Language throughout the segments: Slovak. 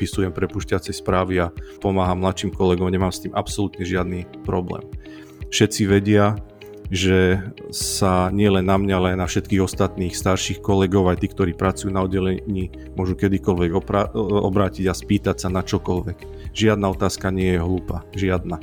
vypisujem prepušťacie správy a pomáham mladším kolegom, nemám s tým absolútne žiadny problém. Všetci vedia, že sa nielen na mňa, ale aj na všetkých ostatných starších kolegov, aj tí, ktorí pracujú na oddelení, môžu kedykoľvek opra- obrátiť a spýtať sa na čokoľvek. Žiadna otázka nie je hlúpa. Žiadna.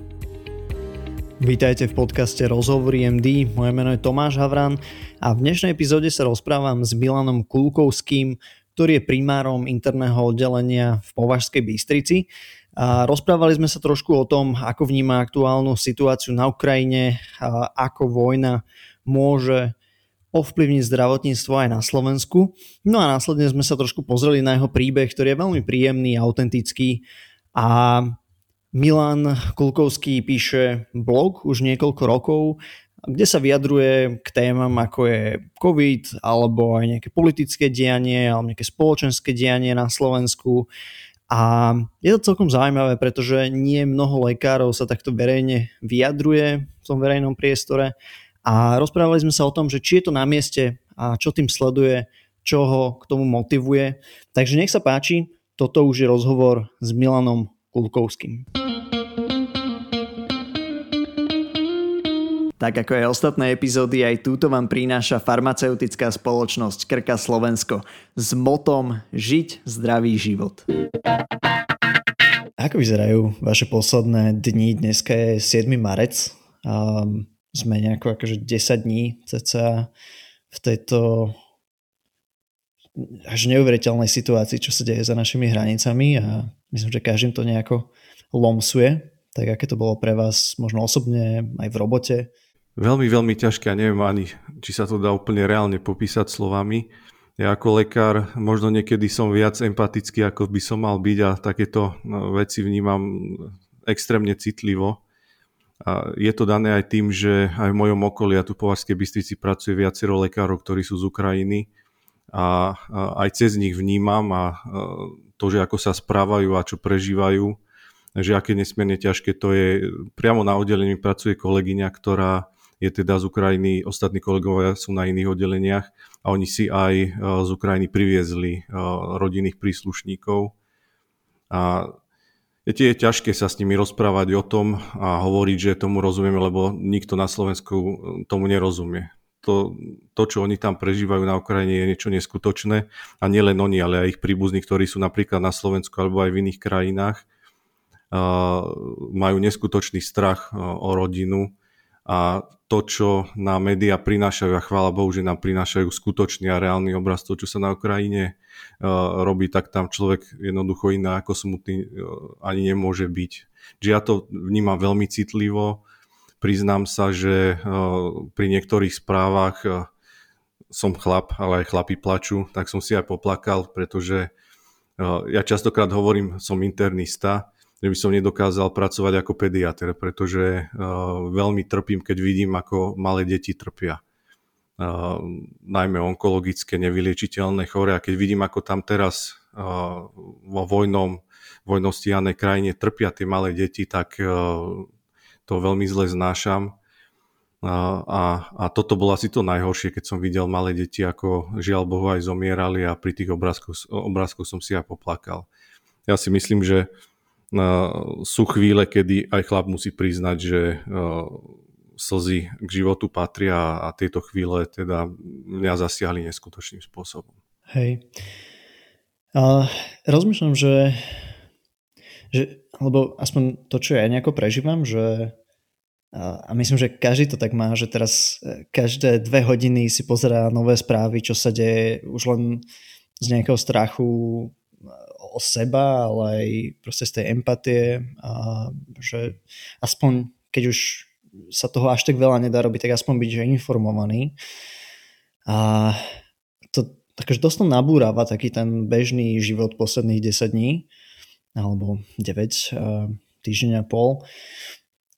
Vítajte v podcaste Rozhovory MD, moje meno je Tomáš Havran a v dnešnej epizóde sa rozprávam s Milanom Kulkovským, ktorý je primárom interného oddelenia v Považskej Bystrici a rozprávali sme sa trošku o tom, ako vníma aktuálnu situáciu na Ukrajine, a ako vojna môže ovplyvniť zdravotníctvo aj na Slovensku. No a následne sme sa trošku pozreli na jeho príbeh, ktorý je veľmi príjemný, autentický a Milan Kulkovský píše blog už niekoľko rokov, kde sa vyjadruje k témam ako je COVID alebo aj nejaké politické dianie alebo nejaké spoločenské dianie na Slovensku a je to celkom zaujímavé, pretože nie mnoho lekárov sa takto verejne vyjadruje v tom verejnom priestore a rozprávali sme sa o tom, že či je to na mieste a čo tým sleduje, čo ho k tomu motivuje. Takže nech sa páči, toto už je rozhovor s Milanom Kulkovským. Tak ako aj ostatné epizódy, aj túto vám prináša farmaceutická spoločnosť Krka Slovensko s motom Žiť zdravý život. Ako vyzerajú vaše posledné dni? Dneska je 7. marec a sme nejako akože 10 dní cca v tejto až neuveriteľnej situácii, čo sa deje za našimi hranicami a myslím, že každým to nejako lomsuje. Tak aké to bolo pre vás možno osobne aj v robote? Veľmi, veľmi ťažké a neviem ani, či sa to dá úplne reálne popísať slovami. Ja ako lekár možno niekedy som viac empatický, ako by som mal byť a takéto no, veci vnímam extrémne citlivo. A je to dané aj tým, že aj v mojom okolí a tu po Vašskej Bystrici pracuje viacero lekárov, ktorí sú z Ukrajiny a aj cez nich vnímam a to, že ako sa správajú a čo prežívajú, že aké nesmierne ťažké to je. Priamo na oddelení pracuje kolegyňa, ktorá je teda z Ukrajiny, ostatní kolegovia sú na iných oddeleniach a oni si aj e, z Ukrajiny priviezli e, rodinných príslušníkov. A je je ťažké sa s nimi rozprávať o tom a hovoriť, že tomu rozumieme, lebo nikto na Slovensku e, tomu nerozumie. To, to, čo oni tam prežívajú na Ukrajine, je niečo neskutočné. A nielen oni, ale aj ich príbuzní, ktorí sú napríklad na Slovensku alebo aj v iných krajinách, majú neskutočný strach o rodinu a to, čo na médiá prinášajú a chvála Bohu, že nám prinášajú skutočný a reálny obraz toho, čo sa na Ukrajine uh, robí, tak tam človek jednoducho iná ako smutný uh, ani nemôže byť. Čiže ja to vnímam veľmi citlivo. Priznám sa, že uh, pri niektorých správach uh, som chlap, ale aj chlapi plačú, tak som si aj poplakal, pretože uh, ja častokrát hovorím, som internista, že by som nedokázal pracovať ako pediatr, pretože uh, veľmi trpím, keď vidím, ako malé deti trpia. Uh, najmä onkologické, nevyliečiteľné chore. A keď vidím, ako tam teraz uh, vo vojnom, vojnou krajine trpia tie malé deti, tak uh, to veľmi zle znášam. A, a, toto bolo asi to najhoršie, keď som videl malé deti, ako žiaľ Bohu aj zomierali a pri tých obrázkoch, obrázkoch som si aj poplakal. Ja si myslím, že sú chvíle, kedy aj chlap musí priznať, že slzy k životu patria a tieto chvíle teda mňa zasiahli neskutočným spôsobom. Hej. A rozmýšľam, že, že alebo aspoň to, čo ja nejako prežívam, že a myslím, že každý to tak má, že teraz e, každé dve hodiny si pozerá nové správy, čo sa deje už len z nejakého strachu o seba, ale aj proste z tej empatie a že aspoň keď už sa toho až tak veľa nedá robiť, tak aspoň byť že informovaný. A to takže dosť nabúrava taký ten bežný život posledných 10 dní alebo 9 týždeň a pol.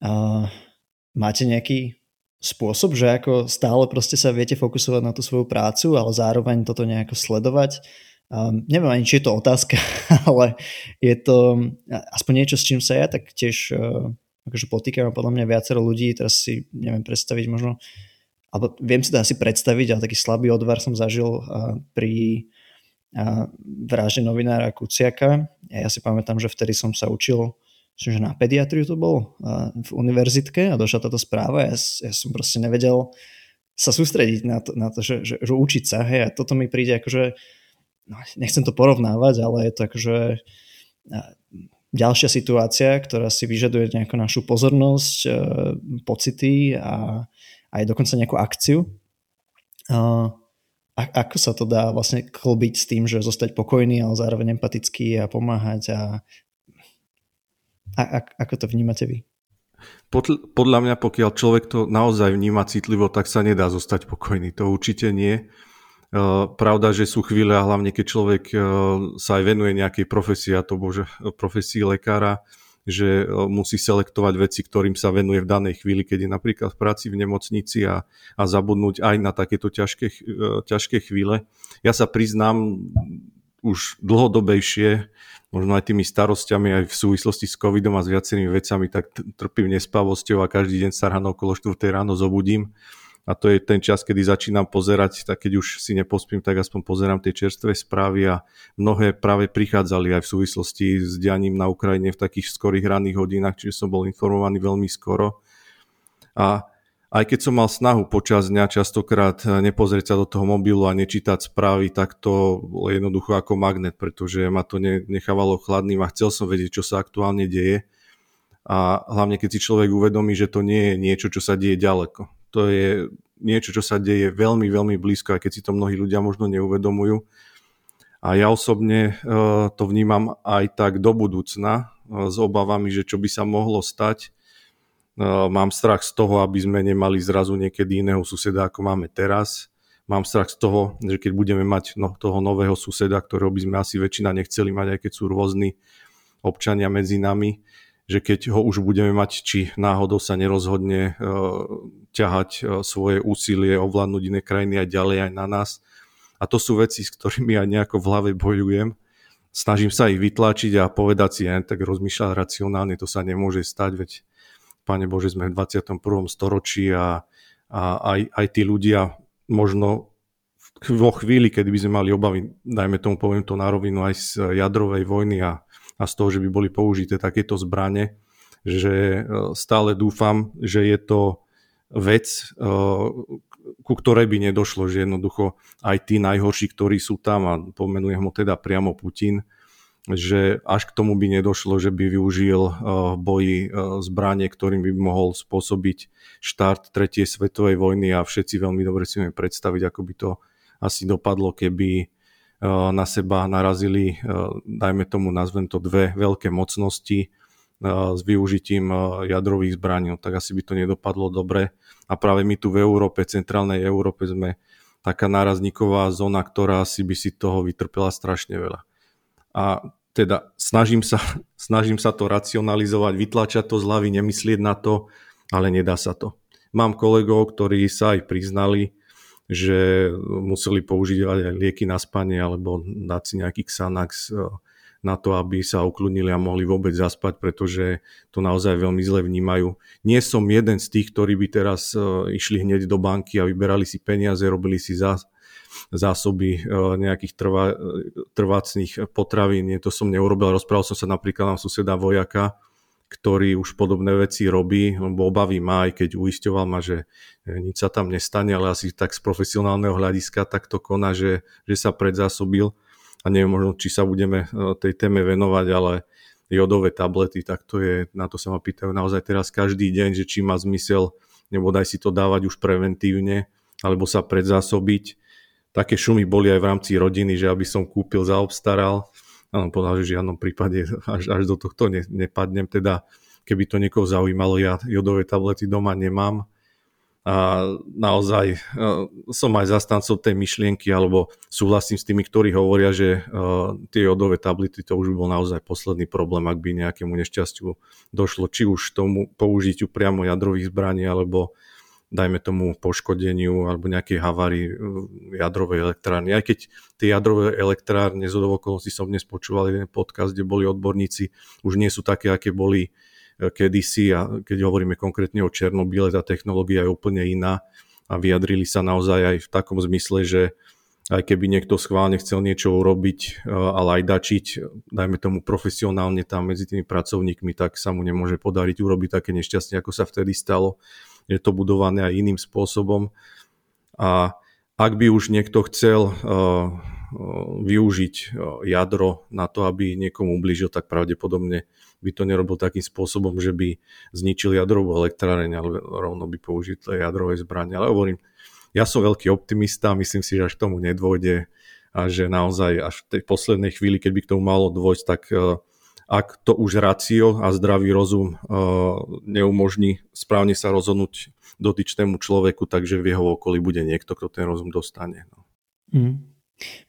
A máte nejaký spôsob, že ako stále proste sa viete fokusovať na tú svoju prácu, ale zároveň toto nejako sledovať Um, neviem ani, či je to otázka, ale je to aspoň niečo, s čím sa ja tak tiež uh, akože potýkam a podľa mňa viacero ľudí, teraz si neviem predstaviť možno, alebo viem si to asi predstaviť, ale taký slabý odvar som zažil uh, pri uh, vražde novinára Kuciaka ja si pamätám, že vtedy som sa učil že na pediatriu to bol v univerzitke a došla táto správa. Ja, ja som proste nevedel sa sústrediť na to, na to že, že, že učiť sa. Hej, a toto mi príde akože, no, nechcem to porovnávať, ale je to akože ďalšia situácia, ktorá si vyžaduje nejakú našu pozornosť, e, pocity a aj dokonca nejakú akciu. A, ako sa to dá vlastne klbiť s tým, že zostať pokojný, ale zároveň empatický a pomáhať a a, a ako to vnímate vy? Podľa mňa, pokiaľ človek to naozaj vníma citlivo, tak sa nedá zostať pokojný. To určite nie. Pravda, že sú chvíle, a hlavne keď človek sa aj venuje nejakej profesii, a to bože profesii lekára, že musí selektovať veci, ktorým sa venuje v danej chvíli, keď je napríklad v práci v nemocnici a, a zabudnúť aj na takéto ťažké, ťažké chvíle. Ja sa priznám, už dlhodobejšie možno aj tými starostiami aj v súvislosti s covidom a s viacerými vecami, tak trpím nespavosťou a každý deň sa ráno okolo 4 ráno zobudím a to je ten čas, kedy začínam pozerať, tak keď už si nepospím, tak aspoň pozerám tie čerstvé správy a mnohé práve prichádzali aj v súvislosti s dianím na Ukrajine v takých skorých ranných hodinách, čiže som bol informovaný veľmi skoro. A aj keď som mal snahu počas dňa častokrát nepozrieť sa do toho mobilu a nečítať správy, tak to bolo jednoducho ako magnet, pretože ma to nechávalo chladným a chcel som vedieť, čo sa aktuálne deje. A hlavne keď si človek uvedomí, že to nie je niečo, čo sa deje ďaleko. To je niečo, čo sa deje veľmi, veľmi blízko, aj keď si to mnohí ľudia možno neuvedomujú. A ja osobne eh, to vnímam aj tak do budúcna eh, s obavami, že čo by sa mohlo stať, Mám strach z toho, aby sme nemali zrazu niekedy iného suseda, ako máme teraz. Mám strach z toho, že keď budeme mať no, toho nového suseda, ktorého by sme asi väčšina nechceli mať, aj keď sú rôzni občania medzi nami, že keď ho už budeme mať, či náhodou sa nerozhodne ťahať uh, svoje úsilie, ovládnuť iné krajiny aj ďalej aj na nás. A to sú veci, s ktorými aj nejako v hlave bojujem. Snažím sa ich vytlačiť a povedať si, ja tak rozmýšľať racionálne, to sa nemôže stať, veď Pane Bože, sme v 21. storočí a, a aj, aj tí ľudia možno vo chvíli, kedy by sme mali obavy, dajme tomu poviem to na rovinu aj z jadrovej vojny a, a z toho, že by boli použité takéto zbranie, že e, stále dúfam, že je to vec, e, ku ktorej by nedošlo, že jednoducho aj tí najhorší, ktorí sú tam, a pomenujem ho teda priamo Putin, že až k tomu by nedošlo, že by využil v eh, boji eh, zbranie, ktorým by mohol spôsobiť štart tretej svetovej vojny a všetci veľmi dobre si vieme predstaviť, ako by to asi dopadlo, keby eh, na seba narazili, dajme tomu, nazvem to dve veľké mocnosti s využitím jadrových zbraní, no tak asi by to nedopadlo dobre. A práve my tu v Európe, centrálnej Európe sme taká nárazníková zóna, ktorá asi by si toho vytrpela strašne veľa a teda snažím sa, snažím sa to racionalizovať, vytlačať to z hlavy, nemyslieť na to, ale nedá sa to. Mám kolegov, ktorí sa aj priznali, že museli použiť aj lieky na spanie alebo dať si nejaký Xanax na to, aby sa ukludnili a mohli vôbec zaspať, pretože to naozaj veľmi zle vnímajú. Nie som jeden z tých, ktorí by teraz e, išli hneď do banky a vyberali si peniaze, robili si zás, zásoby e, nejakých trvá, trvácných potravín. Nie, to som neurobil. Rozprával som sa napríklad na suseda vojaka, ktorý už podobné veci robí, lebo obavy má, aj keď uisťoval ma, že nič sa tam nestane, ale asi tak z profesionálneho hľadiska tak to koná, že, že sa predzásobil a neviem možno, či sa budeme e, tej téme venovať, ale jodové tablety, tak to je, na to sa ma pýtajú naozaj teraz každý deň, že či má zmysel, nebo daj si to dávať už preventívne, alebo sa predzásobiť také šumy boli aj v rámci rodiny, že aby som kúpil, zaobstaral. Áno, povedal, že v žiadnom prípade až, až do tohto ne, nepadnem. Teda, keby to niekoho zaujímalo, ja jodové tablety doma nemám. A naozaj uh, som aj zastancov tej myšlienky, alebo súhlasím s tými, ktorí hovoria, že uh, tie jodové tablety to už bol naozaj posledný problém, ak by nejakému nešťastiu došlo, či už tomu použitiu priamo jadrových zbraní, alebo dajme tomu poškodeniu alebo nejakej havárii e, jadrovej elektrárny. Aj keď tie jadrové elektrárne, z okolností som dnes počúval jeden podcast, kde boli odborníci, už nie sú také, aké boli e, kedysi a keď hovoríme konkrétne o Černobyle, tá technológia je úplne iná a vyjadrili sa naozaj aj v takom zmysle, že aj keby niekto schválne chcel niečo urobiť a lajdačiť, dajme tomu profesionálne tam medzi tými pracovníkmi, tak sa mu nemôže podariť urobiť také nešťastie, ako sa vtedy stalo. Je to budované aj iným spôsobom. A ak by už niekto chcel využiť jadro na to, aby niekomu ublížil, tak pravdepodobne by to nerobil takým spôsobom, že by zničil jadrovú elektráreň, ale rovno by použil jadrové zbranie. Ale hovorím, ja som veľký optimista, myslím si, že až k tomu nedôjde a že naozaj až v tej poslednej chvíli, keď by k tomu malo dôjsť, tak e, ak to už racio a zdravý rozum neumožní správne sa rozhodnúť dotyčnému človeku, takže v jeho okolí bude niekto, kto ten rozum dostane. No. Mm.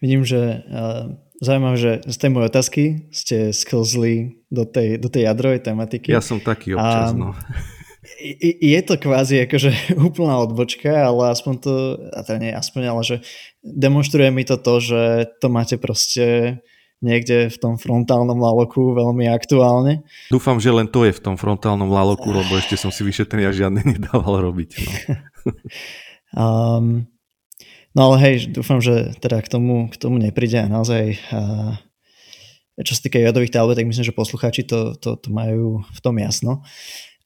Vidím, že uh, zaujímavé, že z tej mojej otázky ste sklzli do tej, do tej jadrovej tematiky. Ja som taký občas, a, no je to kvázi akože úplná odbočka, ale aspoň to, a teda nie aspoň, ale že demonstruje mi to to, že to máte proste niekde v tom frontálnom laloku veľmi aktuálne. Dúfam, že len to je v tom frontálnom laloku, lebo ešte som si vyšetrenia žiadne nedával robiť. No. um, no ale hej, dúfam, že teda k tomu, k tomu nepríde a naozaj uh, čo sa týka jadových tablet, tak myslím, že poslucháči to, to, to majú v tom jasno.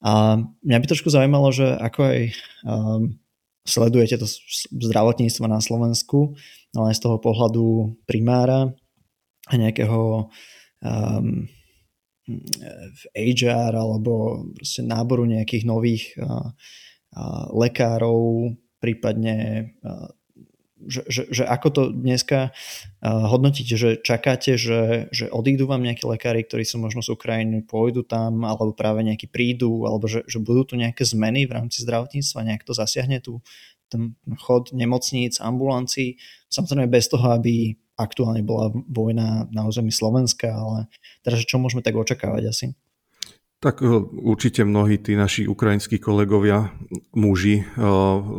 A mňa by trošku zaujímalo, že ako aj um, sledujete to zdravotníctvo na Slovensku, ale aj z toho pohľadu primára a nejakého um, HR alebo proste náboru nejakých nových uh, uh, lekárov, prípadne uh, že, že, že ako to dneska uh, hodnotíte, že čakáte, že, že odídu vám nejakí lekári, ktorí sú možno z Ukrajiny, pôjdu tam, alebo práve nejakí prídu, alebo že, že budú tu nejaké zmeny v rámci zdravotníctva, nejak to zasiahne tu ten chod nemocníc, ambulancií, samozrejme bez toho, aby aktuálne bola vojna na území Slovenska, ale teraz čo môžeme tak očakávať asi? Tak eh, určite mnohí tí naši ukrajinskí kolegovia, muži, eh,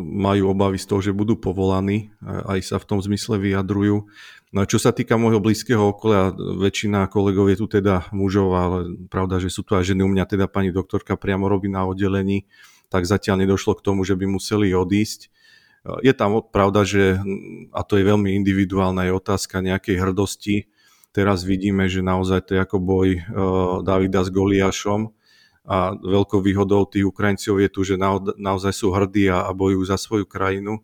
majú obavy z toho, že budú povolaní, aj sa v tom zmysle vyjadrujú. No čo sa týka môjho blízkeho okolia, väčšina kolegov je tu teda mužov, ale pravda, že sú tu aj ženy. U mňa teda pani doktorka priamo robí na oddelení, tak zatiaľ nedošlo k tomu, že by museli odísť. Eh, je tam pravda, že, a to je veľmi individuálna je otázka nejakej hrdosti, Teraz vidíme, že naozaj to je ako boj Davida s Goliášom a veľkou výhodou tých Ukrajincov je tu, že naozaj sú hrdí a, bojujú za svoju krajinu.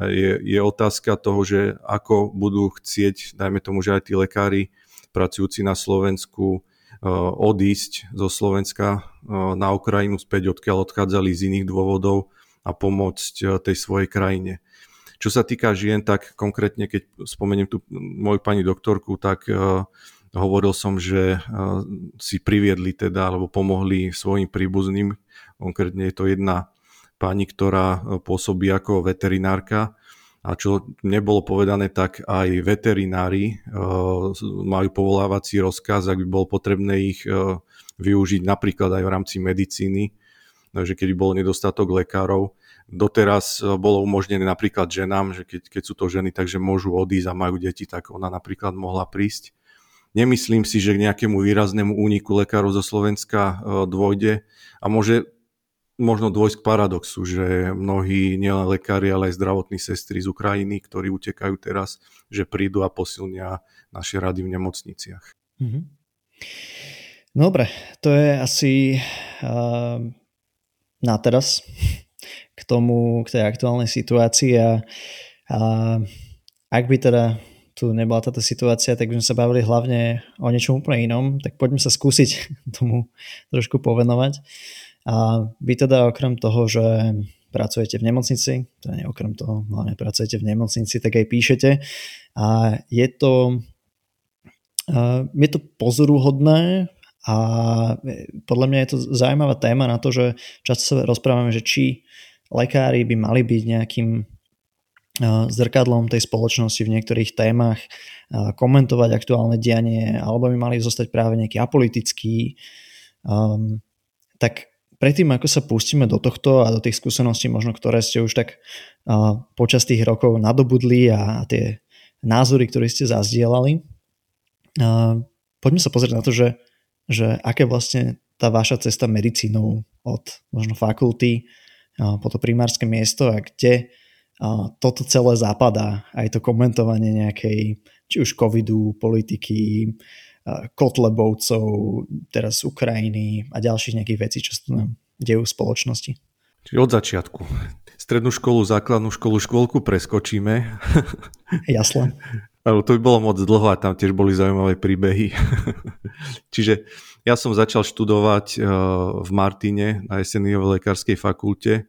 Je, je otázka toho, že ako budú chcieť, dajme tomu, že aj tí lekári pracujúci na Slovensku uh, odísť zo Slovenska uh, na Ukrajinu späť, odkiaľ odchádzali z iných dôvodov a pomôcť tej svojej krajine. Čo sa týka žien, tak konkrétne, keď spomeniem tu moju pani doktorku, tak hovoril som, že uh, si priviedli teda, alebo pomohli svojim príbuzným. Konkrétne je to jedna pani, ktorá e, pôsobí ako veterinárka a čo nebolo povedané, tak aj veterinári uh, majú povolávací rozkaz, ak by bolo potrebné ich využiť napríklad aj v rámci medicíny, že keď bol nedostatok lekárov, Doteraz e, bolo umožnené napríklad ženám, že keď, keď sú to ženy, takže môžu odísť a majú deti, tak ona napríklad mohla prísť. Nemyslím si, že k nejakému výraznému úniku lekárov zo Slovenska e, dôjde a môže možno dôjsť k paradoxu, že mnohí nielen lekári, ale aj zdravotní sestry z Ukrajiny, ktorí utekajú teraz, že prídu a posilnia naše rady v nemocniciach. Mm-hmm. Dobre, to je asi uh, na teraz k tomu, k tej aktuálnej situácii a, a ak by teda tu nebola táto situácia, tak by sme sa bavili hlavne o niečom úplne inom, tak poďme sa skúsiť tomu trošku povenovať. A vy teda okrem toho, že pracujete v nemocnici, teda nie okrem toho, hlavne pracujete v nemocnici, tak aj píšete a je to je to pozoruhodné a podľa mňa je to zaujímavá téma na to, že často sa rozprávame, že či lekári by mali byť nejakým zrkadlom tej spoločnosti v niektorých témach, komentovať aktuálne dianie, alebo by mali zostať práve nejaký apolitický. Um, tak predtým, ako sa pustíme do tohto a do tých skúseností, možno ktoré ste už tak uh, počas tých rokov nadobudli a, a tie názory, ktoré ste zazdielali, uh, poďme sa pozrieť na to, že, že aké vlastne tá vaša cesta medicínou od možno fakulty po to primárske miesto a kde toto celé zapadá, aj to komentovanie nejakej, či už covidu, politiky, Kotlebovcov, teraz Ukrajiny a ďalších nejakých vecí, čo sa nám dejú v spoločnosti. Čiže od začiatku. Strednú školu, základnú školu, škôlku preskočíme. Jasne. Ale to by bolo moc dlho a tam tiež boli zaujímavé príbehy. Čiže ja som začal študovať eh, v Martine na SNIovej lekárskej fakulte,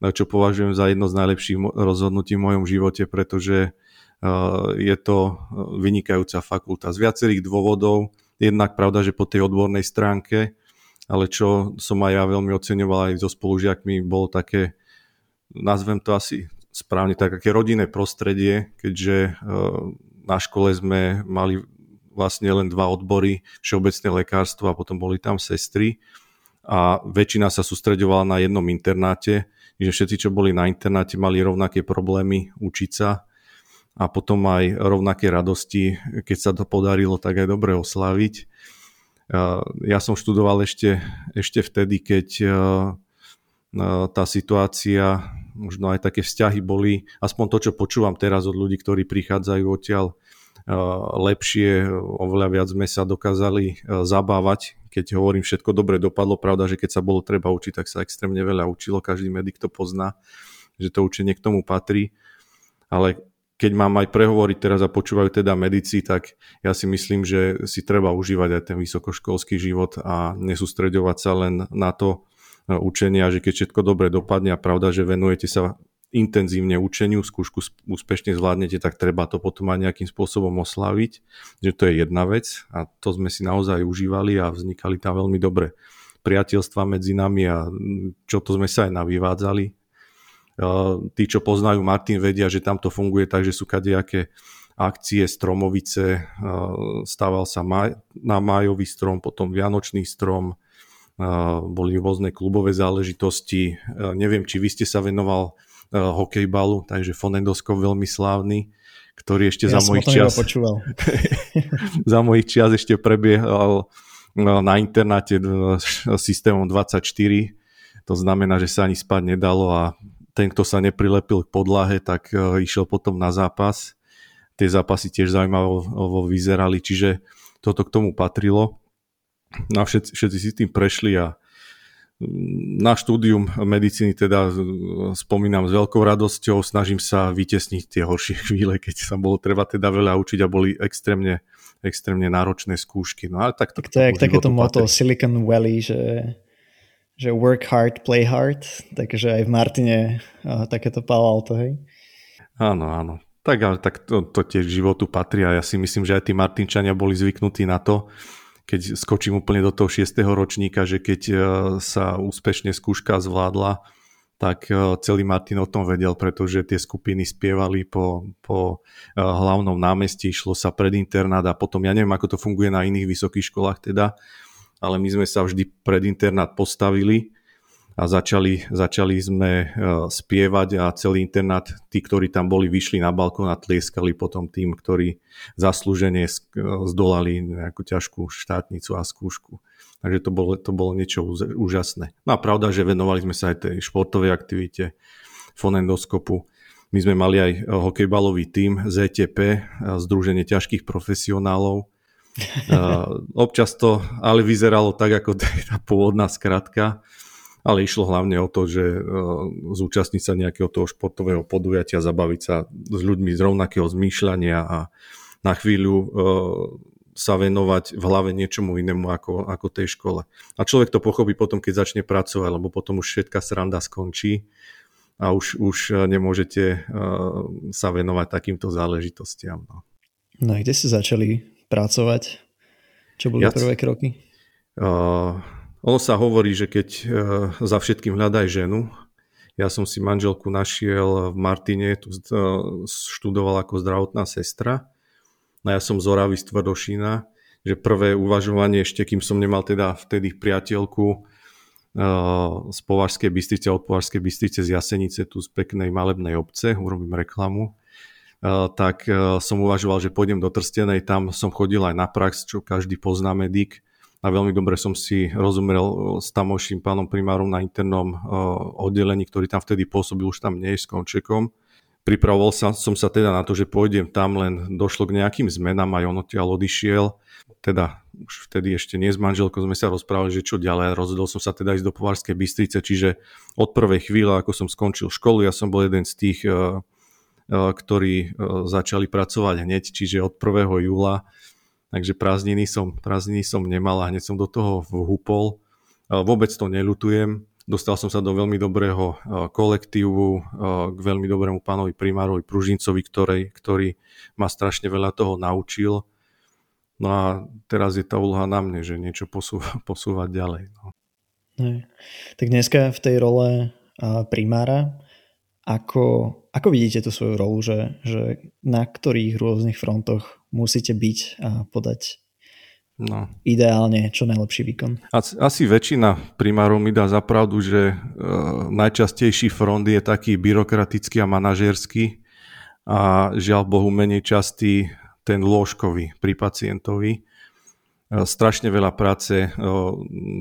čo považujem za jedno z najlepších rozhodnutí v mojom živote, pretože Eh, je to eh, vynikajúca fakulta z viacerých dôvodov. Jednak pravda, že po tej odbornej stránke, ale čo som aj ja veľmi oceňoval aj so spolužiakmi, bolo také, nazvem to asi správne, také rodinné prostredie, keďže eh, na škole sme mali vlastne len dva odbory, všeobecné lekárstvo a potom boli tam sestry a väčšina sa sústreďovala na jednom internáte, že všetci, čo boli na internáte, mali rovnaké problémy učiť sa a potom aj rovnaké radosti, keď sa to podarilo, tak aj dobre oslaviť. Ja som študoval ešte, ešte vtedy, keď tá situácia, možno aj také vzťahy boli, aspoň to, čo počúvam teraz od ľudí, ktorí prichádzajú odtiaľ lepšie, oveľa viac sme sa dokázali zabávať, keď hovorím všetko dobre dopadlo, pravda, že keď sa bolo treba učiť, tak sa extrémne veľa učilo, každý medic to pozná, že to učenie k tomu patrí, ale keď mám aj prehovoriť teraz a počúvajú teda medici, tak ja si myslím, že si treba užívať aj ten vysokoškolský život a nesústreďovať sa len na to e, učenie a že keď všetko dobre dopadne a pravda, že venujete sa intenzívne učeniu, skúšku úspešne zvládnete, tak treba to potom aj nejakým spôsobom oslaviť, že to je jedna vec a to sme si naozaj užívali a vznikali tam veľmi dobré priateľstva medzi nami a čo to sme sa aj navyvádzali Tí, čo poznajú Martin, vedia, že tam to funguje tak, že sú kadejaké akcie, stromovice, stával sa na májový strom, potom vianočný strom, boli rôzne klubové záležitosti. Neviem, či vy ste sa venoval hokejbalu, takže Fonendoskov veľmi slávny, ktorý ešte ja za mojich čas za mojich čas ešte prebiehal na internáte systémom 24 to znamená, že sa ani spať nedalo a ten, kto sa neprilepil k podlahe, tak išiel potom na zápas. Tie zápasy tiež zaujímavo vyzerali, čiže toto k tomu patrilo. No a všetci, všetci si tým prešli a na štúdium medicíny teda spomínam s veľkou radosťou, snažím sa vytesniť tie horšie chvíle, keď sa bolo treba teda veľa učiť a boli extrémne, extrémne náročné skúšky. No ale tak, tak to je takéto moto Silicon Valley, že že work hard, play hard, takže aj v Martine uh, takéto Palo Alto, hej? Áno, áno. Tak ale tak to, to tiež životu patrí a ja si myslím, že aj tí Martinčania boli zvyknutí na to, keď skočím úplne do toho 6. ročníka, že keď uh, sa úspešne skúška zvládla, tak uh, celý Martin o tom vedel, pretože tie skupiny spievali po, po hlavnom námestí, išlo sa pred internát a potom, ja neviem, ako to funguje na iných vysokých školách teda, ale my sme sa vždy pred internát postavili a začali, začali sme e, spievať a celý internát, tí, ktorí tam boli, vyšli na balkón a tlieskali potom tým, ktorí zaslúžene e, zdolali nejakú ťažkú štátnicu a skúšku. Takže to bolo, to bolo niečo úžasné. No a pravda, že venovali sme sa aj tej športovej aktivite, fonendoskopu. My sme mali aj hokejbalový tím ZTP, e Združenie ťažkých profesionálov, občas to ale vyzeralo tak, ako tá pôvodná skratka, ale išlo hlavne o to, že uh, zúčastniť sa nejakého toho športového podujatia, zabaviť sa s ľuďmi z rovnakého zmýšľania a na chvíľu uh, sa venovať v hlave niečomu inému ako, ako tej škole. A človek to pochopí potom, keď začne pracovať, lebo potom už všetká sranda skončí a už, už nemôžete uh, sa venovať takýmto záležitostiam. No. no a kde ste začali pracovať? Čo boli ja, prvé kroky? Uh, ono sa hovorí, že keď uh, za všetkým hľadaj ženu, ja som si manželku našiel v Martine, tu uh, študoval ako zdravotná sestra. No ja som z Oravy z Tvrdošína, že prvé uvažovanie ešte, kým som nemal teda vtedy priateľku uh, z Považskej Bystrice, od Považskej Bystrice z Jasenice, tu z peknej malebnej obce, urobím reklamu, tak som uvažoval, že pôjdem do Trstenej, tam som chodil aj na prax, čo každý pozná medic a veľmi dobre som si rozumel eh, s tamoším pánom primárom na internom oddelení, ktorý tam vtedy pôsobil, už tam nie je s Končekom. Pripravoval sa, som sa teda na to, že pôjdem tam, len došlo k nejakým zmenám, aj on odtiaľ odišiel. Teda už vtedy ešte nie s manželkou sme sa rozprávali, že čo ďalej. Rozhodol som sa teda ísť do Povarskej Bystrice, čiže od prvej chvíle, ako som skončil školu, ja som bol jeden z tých, eh, eh, ktorí eh, začali pracovať hneď, čiže od 1. júla. Takže prázdniny som, prázdniny som nemal a hneď som do toho vhúpol. Vôbec to nelutujem Dostal som sa do veľmi dobrého eh, kolektívu, eh, k veľmi dobrému pánovi primárovi Pružincovi, ktorej, ktorý ma strašne veľa toho naučil. No a teraz je tá úloha na mne, že niečo posúva, posúvať ďalej. No. Ne. Tak dneska v tej role primára, ako, ako vidíte tú svoju rolu, že, že na ktorých rôznych frontoch musíte byť a podať No. Ideálne, čo najlepší výkon. Asi, asi väčšina primárov mi dá zapravdu, že e, najčastejší front je taký byrokratický a manažerský a žiaľ Bohu menej častý ten lôžkový pri pacientovi. E, strašne veľa práce e,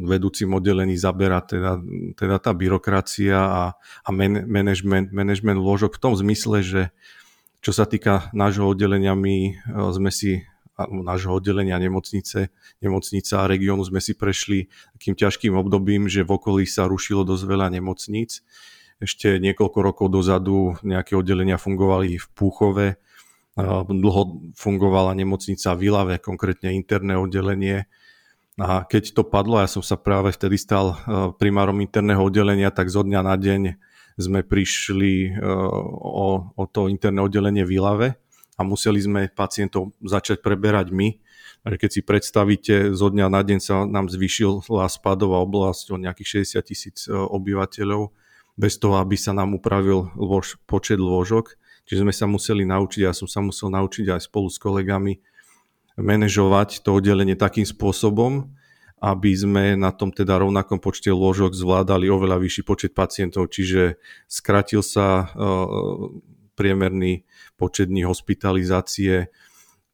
vedúcim oddelení zabera teda, teda tá byrokracia a, a man, management, management lôžok v tom zmysle, že čo sa týka nášho oddelenia, my e, sme si nášho oddelenia nemocnice, nemocnica a regiónu sme si prešli takým ťažkým obdobím, že v okolí sa rušilo dosť veľa nemocníc. Ešte niekoľko rokov dozadu nejaké oddelenia fungovali v Púchove, dlho fungovala nemocnica v konkrétne interné oddelenie. A keď to padlo, ja som sa práve vtedy stal e, primárom interného oddelenia, tak zo dňa na deň sme prišli e, o, o to interné oddelenie v Ilave a museli sme pacientov začať preberať my. Keď si predstavíte, zo dňa na deň sa nám zvýšila spadová oblasť o nejakých 60 tisíc e, obyvateľov, bez toho, aby sa nám upravil lož, počet lôžok. Čiže sme sa museli naučiť, ja som sa musel naučiť aj spolu s kolegami manažovať to oddelenie takým spôsobom, aby sme na tom teda rovnakom počte lôžok zvládali oveľa vyšší počet pacientov, čiže skratil sa uh, priemerný počet dní hospitalizácie.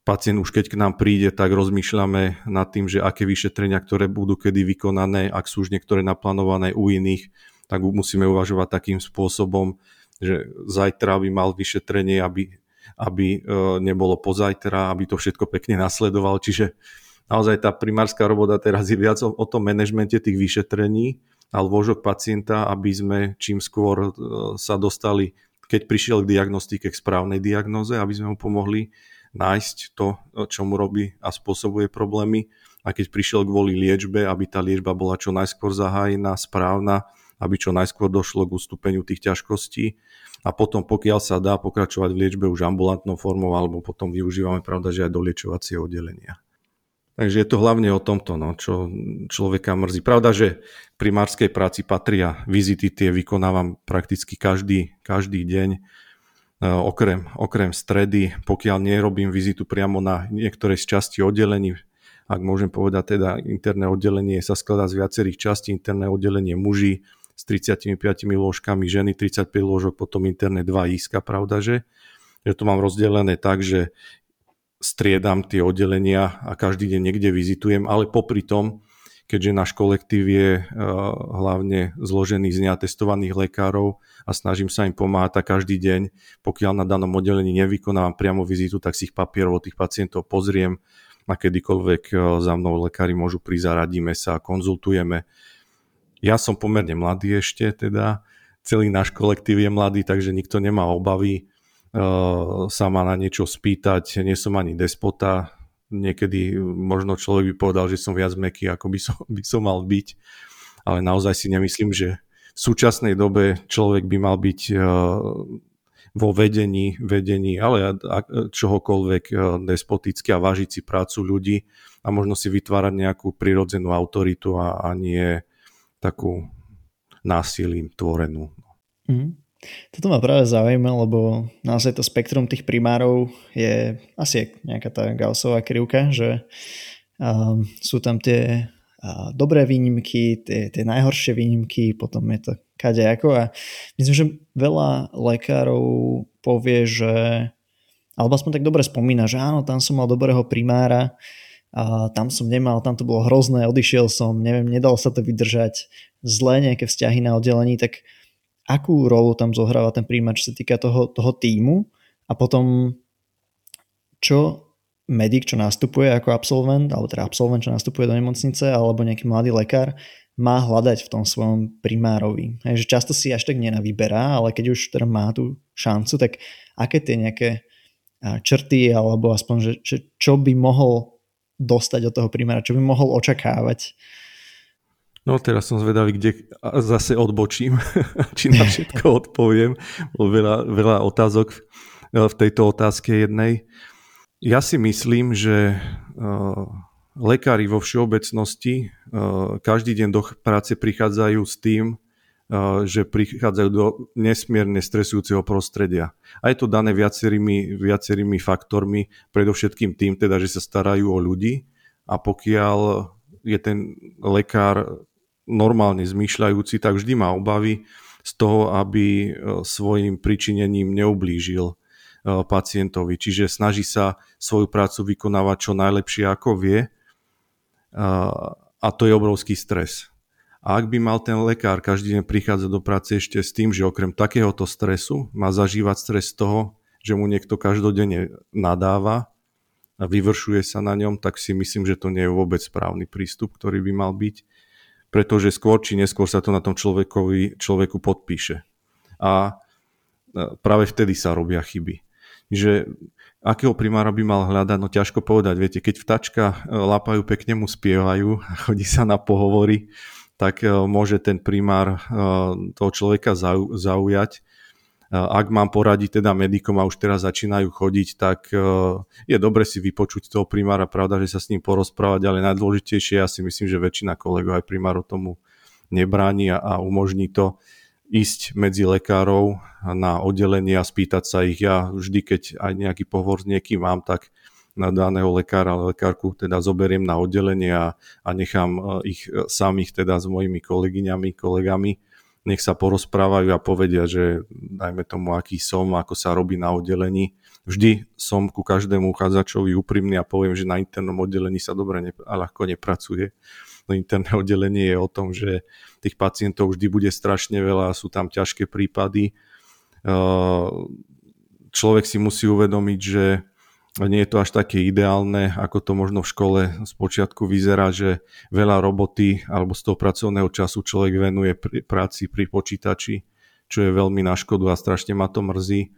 Pacient už keď k nám príde, tak rozmýšľame nad tým, že aké vyšetrenia, ktoré budú kedy vykonané, ak sú už niektoré naplánované u iných, tak musíme uvažovať takým spôsobom, že zajtra by mal vyšetrenie, aby, aby e, nebolo pozajtra, aby to všetko pekne nasledoval. Čiže naozaj tá primárska robota teraz je viac o, o tom manažmente tých vyšetrení a lôžok pacienta, aby sme čím skôr e, sa dostali keď prišiel k diagnostike, k správnej diagnoze, aby sme mu pomohli nájsť to, čo mu robí a spôsobuje problémy. A keď prišiel kvôli liečbe, aby tá liečba bola čo najskôr zahájená, správna, aby čo najskôr došlo k ustúpeniu tých ťažkostí. A potom, pokiaľ sa dá pokračovať v liečbe už ambulantnou formou, alebo potom využívame, pravda, že aj do liečovacieho oddelenia. Takže je to hlavne o tomto, no, čo človeka mrzí. Pravda, že pri marskej práci patria vizity, tie vykonávam prakticky každý, každý deň, e, okrem, okrem stredy, pokiaľ nerobím vizitu priamo na niektorej z časti oddelení, ak môžem povedať, teda interné oddelenie sa skladá z viacerých častí, interné oddelenie muži s 35 lôžkami, ženy 35 lôžok, potom interné 2 iska, pravda, že? že to mám rozdelené tak, že striedam tie oddelenia a každý deň niekde vizitujem, ale popri tom, keďže náš kolektív je uh, hlavne zložený z neatestovaných lekárov a snažím sa im pomáhať a každý deň, pokiaľ na danom oddelení nevykonávam priamo vizitu, tak si ich papierov od tých pacientov pozriem a kedykoľvek uh, za mnou lekári môžu prísť a radíme sa a konzultujeme. Ja som pomerne mladý ešte, teda celý náš kolektív je mladý, takže nikto nemá obavy Eh, sa ma na niečo spýtať, nie som ani despota, niekedy možno človek by povedal, že som viac meký, ako by som, by som mal byť, ale naozaj si nemyslím, že v súčasnej dobe človek by mal byť vo vedení, vedení, ale čohokoľvek despoticky a vážiť si prácu ľudí a možno si vytvárať nejakú prirodzenú autoritu a, a nie takú násilím tvorenú. Mm. Toto ma práve zaujíma, lebo naozaj to spektrum tých primárov je asi nejaká tá Gaussová krivka, že um, sú tam tie uh, dobré výnimky, tie, tie najhoršie výnimky, potom je to ako a myslím, že veľa lekárov povie, že alebo aspoň tak dobre spomína, že áno, tam som mal dobrého primára, a tam som nemal, tam to bolo hrozné, odišiel som, neviem, nedalo sa to vydržať, zlé nejaké vzťahy na oddelení, tak akú rolu tam zohráva ten príjimač, čo sa týka toho, toho týmu a potom čo medic, čo nastupuje ako absolvent, alebo teda absolvent, čo nastupuje do nemocnice, alebo nejaký mladý lekár, má hľadať v tom svojom primárovi. Hej, že často si až tak nenavyberá, ale keď už teda má tú šancu, tak aké tie nejaké črty, alebo aspoň, že čo by mohol dostať od toho primára, čo by mohol očakávať. No teraz som zvedavý, kde zase odbočím, či na všetko odpoviem. Veľa, veľa otázok v tejto otázke jednej. Ja si myslím, že lekári vo všeobecnosti každý deň do práce prichádzajú s tým, že prichádzajú do nesmierne stresujúceho prostredia. A je to dané viacerými, viacerými faktormi, predovšetkým tým, teda, že sa starajú o ľudí a pokiaľ je ten lekár normálne zmýšľajúci, tak vždy má obavy z toho, aby svojim pričinením neublížil pacientovi. Čiže snaží sa svoju prácu vykonávať čo najlepšie ako vie a to je obrovský stres. A ak by mal ten lekár každý deň prichádzať do práce ešte s tým, že okrem takéhoto stresu má zažívať stres toho, že mu niekto každodenne nadáva a vyvršuje sa na ňom, tak si myslím, že to nie je vôbec správny prístup, ktorý by mal byť, pretože skôr či neskôr sa to na tom človekovi, človeku podpíše. A práve vtedy sa robia chyby že akého primára by mal hľadať, no ťažko povedať. Viete, keď vtačka e, lapajú, pekne mu spievajú a chodí sa na pohovory, tak e, môže ten primár e, toho človeka zaujať. Ak mám poradiť teda medikom a už teraz začínajú chodiť, tak je dobre si vypočuť toho primára, pravda, že sa s ním porozprávať, ale najdôležitejšie ja si myslím, že väčšina kolegov aj primárov tomu nebráni a umožní to ísť medzi lekárov na oddelenie a spýtať sa ich. Ja vždy, keď aj nejaký pohovor s niekým mám, tak na daného lekára, lekárku teda zoberiem na oddelenie a, a nechám e, ich e, samých teda s mojimi kolegyňami, kolegami, nech sa porozprávajú a povedia, že dajme tomu, aký som, ako sa robí na oddelení. Vždy som ku každému uchádzačovi úprimný a poviem, že na internom oddelení sa dobre ne, a ľahko nepracuje to interné oddelenie je o tom, že tých pacientov vždy bude strašne veľa, sú tam ťažké prípady. Človek si musí uvedomiť, že nie je to až také ideálne, ako to možno v škole z počiatku vyzerá, že veľa roboty alebo z toho pracovného času človek venuje pri práci pri počítači, čo je veľmi na škodu a strašne ma to mrzí,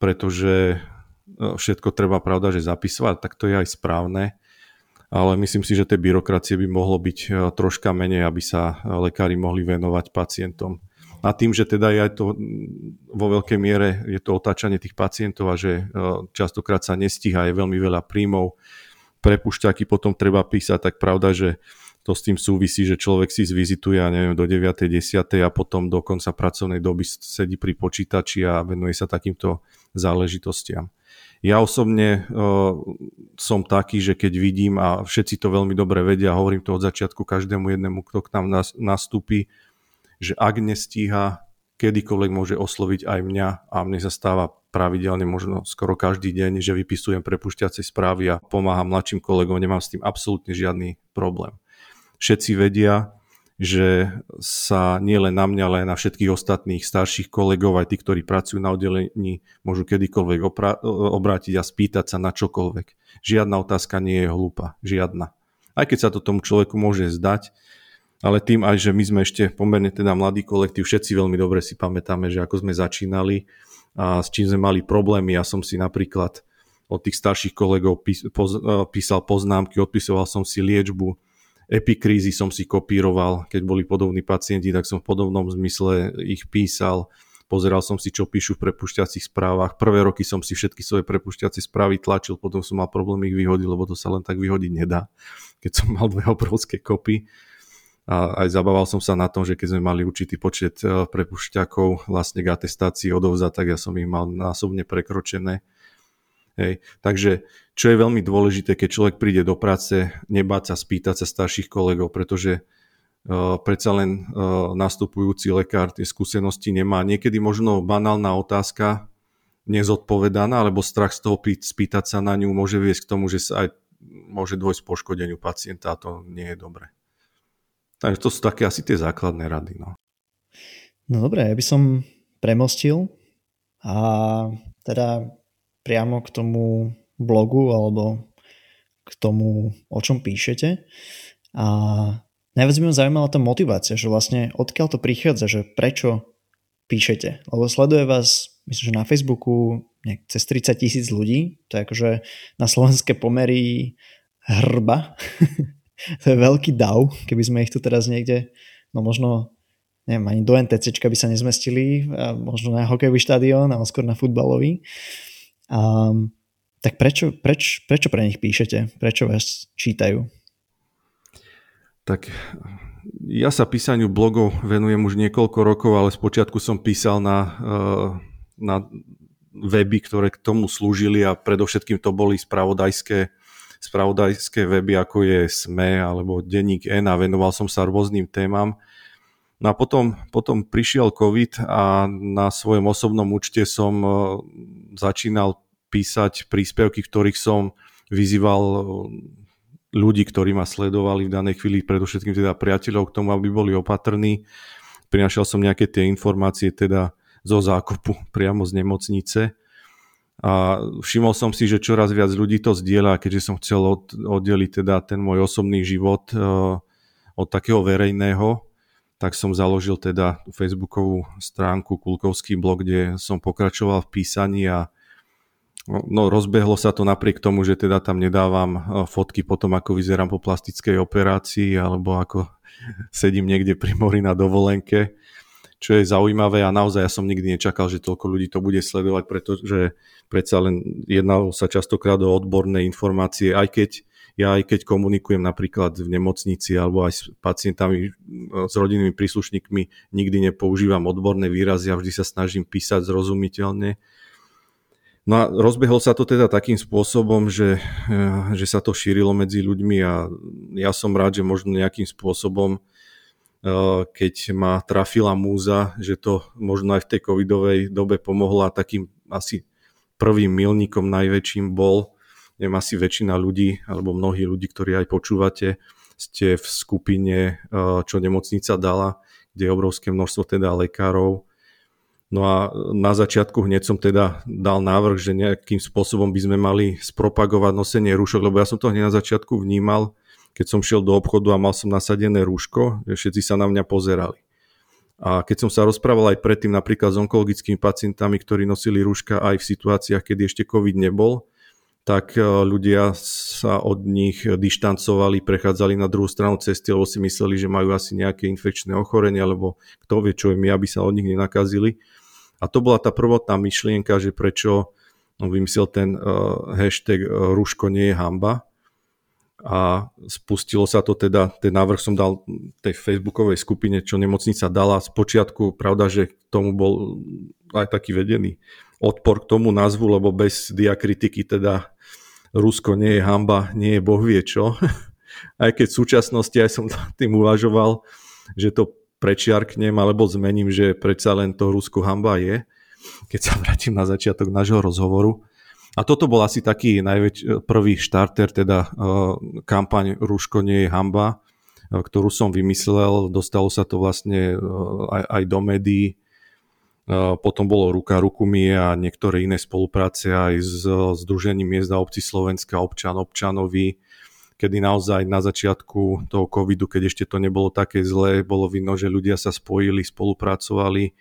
pretože všetko treba pravda, že zapisovať, tak to je aj správne ale myslím si, že tej byrokracie by mohlo byť e, troška menej, aby sa e, lekári mohli venovať pacientom. A tým, že teda je to vo veľkej miere je to otáčanie tých pacientov a že e, častokrát sa nestíha, je veľmi veľa príjmov, prepušťaky potom treba písať, tak pravda, že to s tým súvisí, že človek si zvizituje, neviem, do 9. 10. a potom do konca pracovnej doby sedí pri počítači a venuje sa takýmto záležitostiam. Ja osobne uh, som taký, že keď vidím a všetci to veľmi dobre vedia, hovorím to od začiatku každému jednému, kto k nám nas, nastúpi, že ak nestíha, kedykoľvek môže osloviť aj mňa a mne sa stáva pravidelne, možno skoro každý deň, že vypisujem prepušťacie správy a pomáham mladším kolegom, nemám s tým absolútne žiadny problém. Všetci vedia, že sa nielen na mňa, ale aj na všetkých ostatných starších kolegov, aj tí, ktorí pracujú na oddelení, môžu kedykoľvek obrátiť a spýtať sa na čokoľvek. Žiadna otázka nie je hlúpa. Žiadna. Aj keď sa to tomu človeku môže zdať, ale tým aj, že my sme ešte pomerne teda mladý kolektív, všetci veľmi dobre si pamätáme, že ako sme začínali a s čím sme mali problémy. Ja som si napríklad od tých starších kolegov písal poznámky, odpisoval som si liečbu, epikrízy som si kopíroval, keď boli podobní pacienti, tak som v podobnom zmysle ich písal. Pozeral som si, čo píšu v prepušťacích správach. Prvé roky som si všetky svoje prepušťacie správy tlačil, potom som mal problém ich vyhodiť, lebo to sa len tak vyhodiť nedá, keď som mal dve obrovské kopy. A aj zabával som sa na tom, že keď sme mali určitý počet eh, prepušťakov vlastne k atestácii odovzdať, tak ja som ich mal násobne prekročené Hej. Takže čo je veľmi dôležité, keď človek príde do práce, nebáť sa spýtať sa starších kolegov, pretože uh, predsa len uh, nastupujúci lekár tie skúsenosti nemá. Niekedy možno banálna otázka nezodpovedaná, alebo strach z toho spýtať sa na ňu môže viesť k tomu, že sa aj môže dôjsť poškodeniu pacienta a to nie je dobré. Takže to sú také asi tie základné rady. No. No dobré, ja by som premostil a teda priamo k tomu blogu alebo k tomu, o čom píšete. A najviac by ma zaujímala tá motivácia, že vlastne odkiaľ to prichádza, že prečo píšete. Lebo sleduje vás, myslím, že na Facebooku nejak cez 30 tisíc ľudí, to je akože na slovenské pomery hrba. to je veľký dav, keby sme ich tu teraz niekde, no možno neviem, ani do NTC by sa nezmestili, možno na hokejový štadión, ale skôr na futbalový. A, tak prečo, preč, prečo pre nich píšete? Prečo vás čítajú? Tak ja sa písaniu blogov venujem už niekoľko rokov, ale spočiatku som písal na, eh, na weby, ktoré k tomu slúžili a predovšetkým to boli spravodajské, spravodajské weby, ako je SME alebo Denník N a venoval som sa rôznym témam. No a potom, potom prišiel COVID a na svojom osobnom účte som e, začínal písať príspevky, ktorých som vyzýval e, ľudí, ktorí ma sledovali v danej chvíli, predovšetkým teda priateľov k tomu, aby boli opatrní. Prinašal som nejaké tie informácie teda zo zákupu priamo z nemocnice. A všimol som si, že čoraz viac ľudí to zdieľa, keďže som chcel oddeliť teda ten môj osobný život e, od takého verejného, tak som založil teda facebookovú stránku Kulkovský blog, kde som pokračoval v písaní a no, no rozbehlo sa to napriek tomu, že teda tam nedávam e, fotky potom, ako vyzerám po plastickej operácii alebo ako sedím niekde pri mori na dovolenke, čo je zaujímavé a naozaj ja som nikdy nečakal, že toľko ľudí to bude sledovať, pretože predsa len jednalo sa častokrát o odborné informácie, aj keď ja aj keď komunikujem napríklad v nemocnici alebo aj s pacientami, s rodinnými príslušníkmi, nikdy nepoužívam odborné výrazy a vždy sa snažím písať zrozumiteľne. No a rozbehol sa to teda takým spôsobom, že, eh, že sa to šírilo medzi ľuďmi a ja som rád, že možno nejakým spôsobom, keď ma trafila múza, že to možno aj v tej covidovej dobe pomohlo a takým asi prvým milníkom najväčším bol, neviem, asi väčšina ľudí, alebo mnohí ľudí, ktorí aj počúvate, ste v skupine, čo nemocnica dala, kde je obrovské množstvo teda lekárov. No a na začiatku hneď som teda dal návrh, že nejakým spôsobom by sme mali spropagovať nosenie rúšok, lebo ja som to hneď na začiatku vnímal, keď som šiel do obchodu a mal som nasadené rúško, všetci sa na mňa pozerali. A keď som sa rozprával aj predtým napríklad s onkologickými pacientami, ktorí nosili rúška aj v situáciách, kedy ešte COVID nebol, tak e, ľudia sa od nich dištancovali, prechádzali na druhú stranu cesty, lebo si mysleli, že majú asi nejaké infekčné ochorenie, alebo kto vie, čo im aby sa od nich nenakazili. A to bola tá prvotná myšlienka, že prečo no, vymyslel ten uh, hashtag uh, Ruško nie je hamba. A spustilo sa to teda, ten návrh som dal tej facebookovej skupine, čo nemocnica dala. Spočiatku, pravda, že tomu bol aj taký vedený odpor k tomu názvu, lebo bez diakritiky teda Rusko nie je hamba, nie je boh vie čo. Aj keď v súčasnosti aj som tým uvažoval, že to prečiarknem alebo zmením, že predsa len to Rusko hamba je, keď sa vrátim na začiatok nášho rozhovoru. A toto bol asi taký najväč- prvý štarter, teda uh, kampaň Rusko nie je hamba, uh, ktorú som vymyslel. Dostalo sa to vlastne uh, aj, aj do médií potom bolo Ruka Rukumi a niektoré iné spolupráce aj s Združením miest a obci Slovenska občan občanovi, kedy naozaj na začiatku toho covidu, keď ešte to nebolo také zlé, bolo vidno, že ľudia sa spojili, spolupracovali.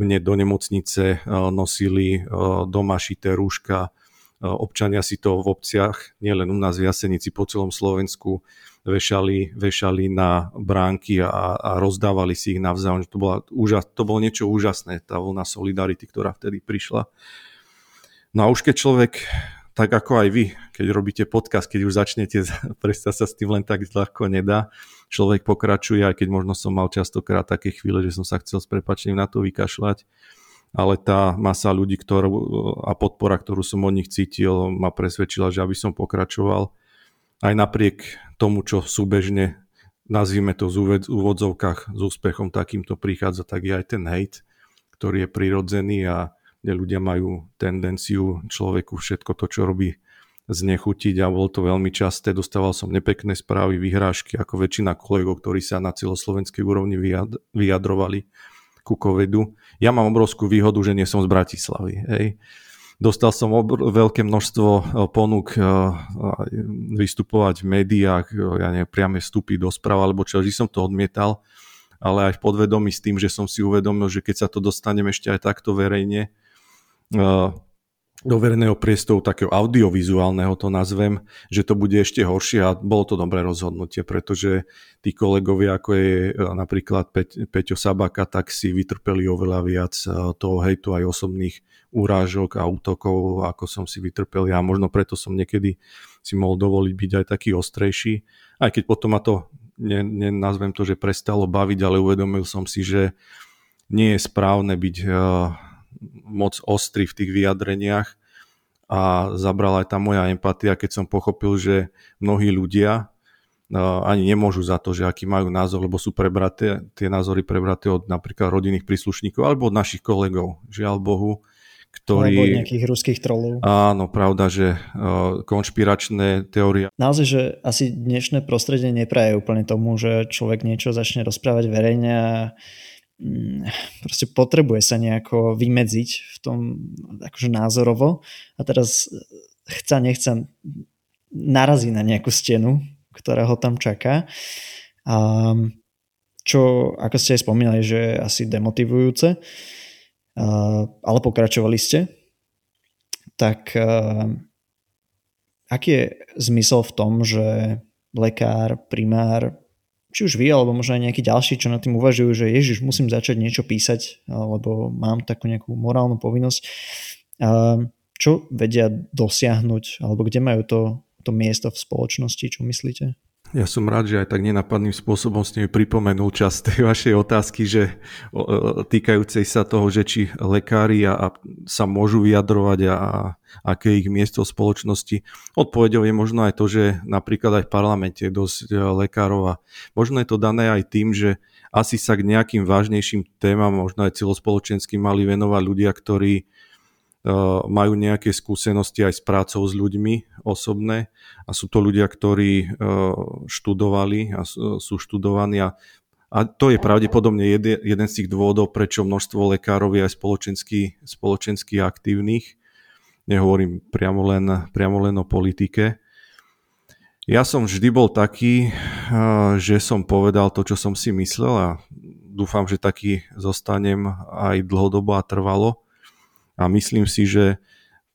Mne do nemocnice nosili doma šité rúška, občania si to v obciach, nielen u nás v Jasenici, po celom Slovensku vešali, vešali na bránky a, a rozdávali si ich navzájom. To, bola to bolo niečo úžasné, tá vlna solidarity, ktorá vtedy prišla. No a už keď človek, tak ako aj vy, keď robíte podcast, keď už začnete, prestať sa s tým len tak ľahko nedá, človek pokračuje, aj keď možno som mal častokrát také chvíle, že som sa chcel s prepačením na to vykašľať, ale tá masa ľudí ktorú, a podpora, ktorú som od nich cítil, ma presvedčila, že aby som pokračoval aj napriek tomu, čo súbežne nazvime to v úvodzovkách s úspechom takýmto prichádza, tak je aj ten hate, ktorý je prirodzený a kde ľudia majú tendenciu človeku všetko to, čo robí, znechutiť a bolo to veľmi časté. Dostával som nepekné správy, vyhrážky, ako väčšina kolegov, ktorí sa na celoslovenskej úrovni vyjadrovali ku covidu. Ja mám obrovskú výhodu, že nie som z Bratislavy. Hej. Dostal som obr- veľké množstvo e, ponúk e, vystupovať v médiách, e, ja neviem, priame vstupy do správ, alebo čo, že som to odmietal, ale aj v podvedomí s tým, že som si uvedomil, že keď sa to dostanem ešte aj takto verejne, do verejného priestoru takého audiovizuálneho to nazvem, že to bude ešte horšie a bolo to dobré rozhodnutie, pretože tí kolegovia, ako je e, napríklad Peť, Peťo Sabaka, tak si vytrpeli oveľa viac e, toho hejtu aj osobných úrážok a útokov, ako som si vytrpel ja. Možno preto som niekedy si mohol dovoliť byť aj taký ostrejší, aj keď potom ma to, nenazvem to, že prestalo baviť, ale uvedomil som si, že nie je správne byť e, moc ostrý v tých vyjadreniach a zabrala aj tá moja empatia, keď som pochopil, že mnohí ľudia ani nemôžu za to, že aký majú názor, lebo sú prebraté, tie názory prebraté od napríklad rodinných príslušníkov alebo od našich kolegov, žiaľ Bohu, ktorí... Alebo od nejakých ruských trolov. Áno, pravda, že konšpiračné teórie... Naozaj, že asi dnešné prostredie nepraje úplne tomu, že človek niečo začne rozprávať verejne a proste potrebuje sa nejako vymedziť v tom akože názorovo a teraz chca, nechca narazí na nejakú stenu, ktorá ho tam čaká. A čo, ako ste aj spomínali, že je asi demotivujúce, ale pokračovali ste, tak aký je zmysel v tom, že lekár, primár či už vy, alebo možno aj nejakí ďalší, čo na tým uvažujú, že ježiš, musím začať niečo písať, alebo mám takú nejakú morálnu povinnosť. Čo vedia dosiahnuť, alebo kde majú to, to miesto v spoločnosti, čo myslíte? Ja som rád, že aj tak nenapadným spôsobom ste mi pripomenul čas tej vašej otázky, že týkajúcej sa toho, že či lekári a, a sa môžu vyjadrovať a, a aké ich miesto v spoločnosti. Odpovedou je možno aj to, že napríklad aj v parlamente je dosť e, lekárov a možno je to dané aj tým, že asi sa k nejakým vážnejším témam, možno aj celospoločenským mali venovať ľudia, ktorí majú nejaké skúsenosti aj s prácou s ľuďmi osobné a sú to ľudia, ktorí eh, študovali a sú študovaní a, a to je pravdepodobne jeden, z tých dôvodov, prečo množstvo lekárov je aj spoločensky, spoločensky aktívnych. Nehovorím priamo len, priamo len o politike. Ja som vždy bol taký, eh, že som povedal to, čo som si myslel a dúfam, že taký zostanem aj dlhodobo a trvalo a myslím si, že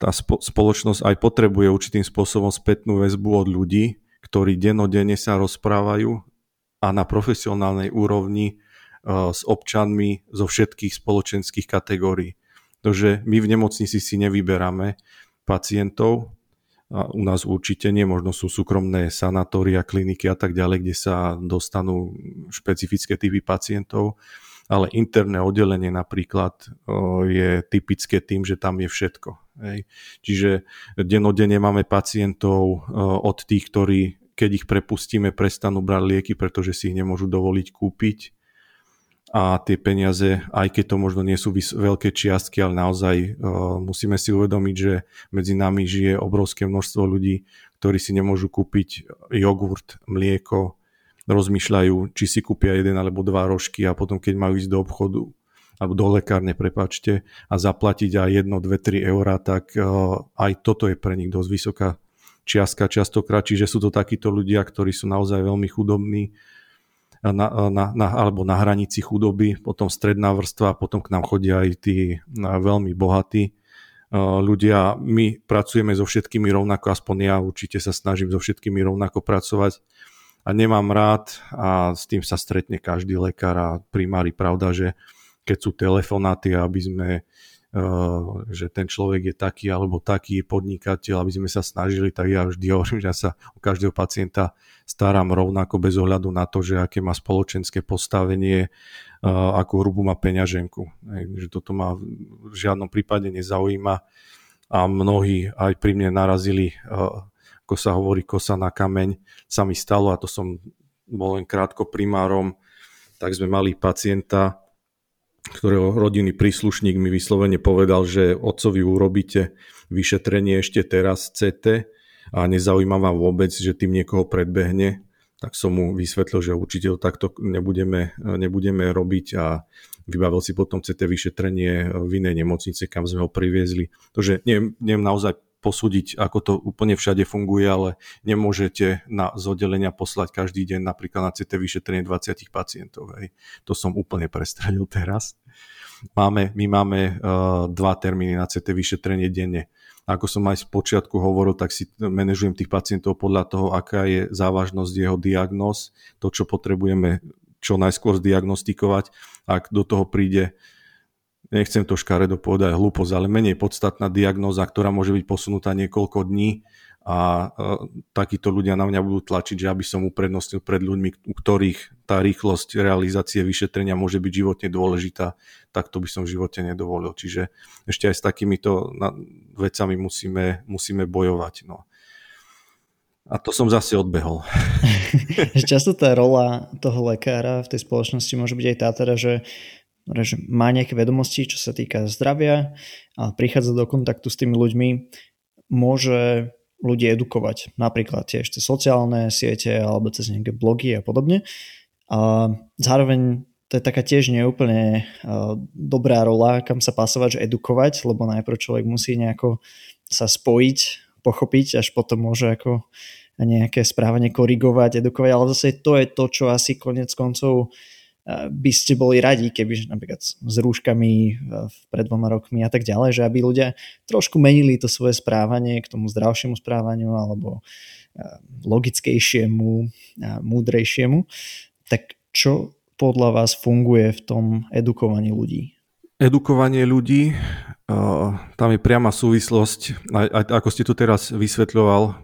tá spoločnosť aj potrebuje určitým spôsobom spätnú väzbu od ľudí, ktorí denodene sa rozprávajú a na profesionálnej úrovni uh, s občanmi zo všetkých spoločenských kategórií. Takže my v nemocnici si nevyberáme pacientov, a u nás určite nie, možno sú súkromné sanatória, kliniky a tak ďalej, kde sa dostanú špecifické typy pacientov ale interné oddelenie napríklad je typické tým, že tam je všetko. Hej. Čiže denodene máme pacientov od tých, ktorí keď ich prepustíme, prestanú brať lieky, pretože si ich nemôžu dovoliť kúpiť a tie peniaze, aj keď to možno nie sú veľké čiastky, ale naozaj uh, musíme si uvedomiť, že medzi nami žije obrovské množstvo ľudí, ktorí si nemôžu kúpiť jogurt, mlieko, rozmýšľajú, či si kúpia jeden alebo dva rožky a potom keď majú ísť do obchodu alebo do lekárne, prepačte, a zaplatiť aj 1, 2, 3 eurá, tak uh, aj toto je pre nich dosť vysoká čiastka častokrát, čiže sú to takíto ľudia, ktorí sú naozaj veľmi chudobní na, na, na, alebo na hranici chudoby, potom stredná vrstva potom k nám chodia aj tí veľmi bohatí ľudia. My pracujeme so všetkými rovnako, aspoň ja určite sa snažím so všetkými rovnako pracovať a nemám rád a s tým sa stretne každý lekár a primári pravda, že keď sú telefonáty, aby sme Uh, že ten človek je taký alebo taký podnikateľ, aby sme sa snažili, tak ja vždy hovorím, že ja sa o každého pacienta starám rovnako bez ohľadu na to, že aké má spoločenské postavenie, uh, akú hrubu má peňaženku. Že toto ma v žiadnom prípade nezaujíma a mnohí aj pri mne narazili uh, ako sa hovorí, kosa na kameň, sa mi stalo a to som bol len krátko primárom, tak sme mali pacienta, ktorého rodinný príslušník mi vyslovene povedal, že otcovi urobíte vyšetrenie ešte teraz CT a nezaujíma vám vôbec, že tým niekoho predbehne tak som mu vysvetlil, že určite to takto nebudeme, nebudeme robiť a vybavil si potom CT vyšetrenie v inej nemocnice, kam sme ho priviezli. Takže neviem, neviem naozaj posúdiť, ako to úplne všade funguje, ale nemôžete na zodelenia poslať každý deň napríklad na CT vyšetrenie 20 pacientov. Hej. To som úplne prestradil teraz. Máme, my máme uh, dva termíny na CT vyšetrenie denne. Ako som aj z počiatku hovoril, tak si manažujem tých pacientov podľa toho, aká je závažnosť jeho diagnóz, to, čo potrebujeme čo najskôr zdiagnostikovať. Ak do toho príde nechcem to škaredo povedať hlúposť, ale menej podstatná diagnóza, ktorá môže byť posunutá niekoľko dní a e, takíto ľudia na mňa budú tlačiť, že aby som uprednostnil pred ľuďmi, u ktorých tá rýchlosť realizácie vyšetrenia môže byť životne dôležitá, tak to by som v živote nedovolil. Čiže ešte aj s takýmito vecami musíme, musíme bojovať. No. A to som zase odbehol. Často tá rola toho lekára v tej spoločnosti môže byť aj tá teda, že že má nejaké vedomosti, čo sa týka zdravia a prichádza do kontaktu s tými ľuďmi, môže ľudí edukovať, napríklad tiež cez sociálne siete alebo cez nejaké blogy a podobne. A zároveň to je taká tiež neúplne dobrá rola, kam sa pasovať, že edukovať, lebo najprv človek musí nejako sa spojiť, pochopiť, až potom môže ako nejaké správanie korigovať, edukovať, ale zase to je to, čo asi konec koncov by ste boli radi, keby napríklad s rúškami e, pred dvoma rokmi a tak ďalej, že aby ľudia trošku menili to svoje správanie k tomu zdravšiemu správaniu alebo e, logickejšiemu, múdrejšiemu. Tak čo podľa vás funguje v tom edukovaní ľudí? Edukovanie ľudí tam je priama súvislosť, aj, aj ako ste tu teraz vysvetľoval,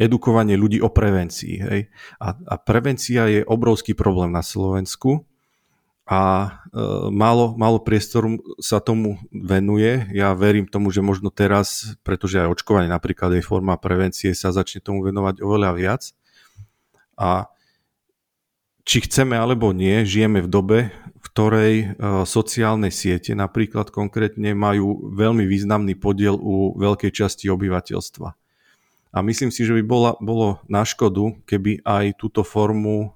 edukovanie ľudí o prevencii. Hej? A, a prevencia je obrovský problém na Slovensku a e, málo, málo priestoru sa tomu venuje. Ja verím tomu, že možno teraz, pretože aj očkovanie napríklad je forma prevencie, sa začne tomu venovať oveľa viac. A či chceme alebo nie, žijeme v dobe, ktorej e, sociálne siete napríklad konkrétne majú veľmi významný podiel u veľkej časti obyvateľstva. A myslím si, že by bola, bolo na škodu, keby aj túto formu e,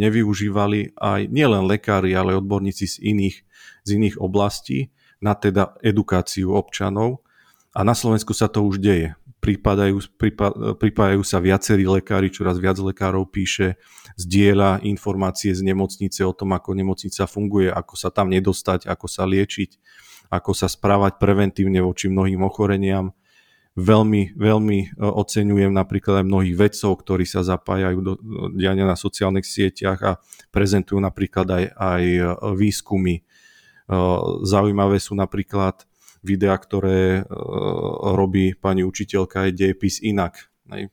nevyužívali aj nielen lekári, ale odborníci z iných, z iných oblastí na teda edukáciu občanov. A na Slovensku sa to už deje pripadajú, pripájajú sa viacerí lekári, čoraz viac lekárov píše, zdieľa informácie z nemocnice o tom, ako nemocnica funguje, ako sa tam nedostať, ako sa liečiť, ako sa správať preventívne voči mnohým ochoreniam. Veľmi, veľmi e, oceňujem napríklad aj mnohých vedcov, ktorí sa zapájajú do diania na sociálnych sieťach a prezentujú napríklad aj, aj e, výskumy. E, zaujímavé sú napríklad videa, ktoré e, robí pani učiteľka aj dejepis inak.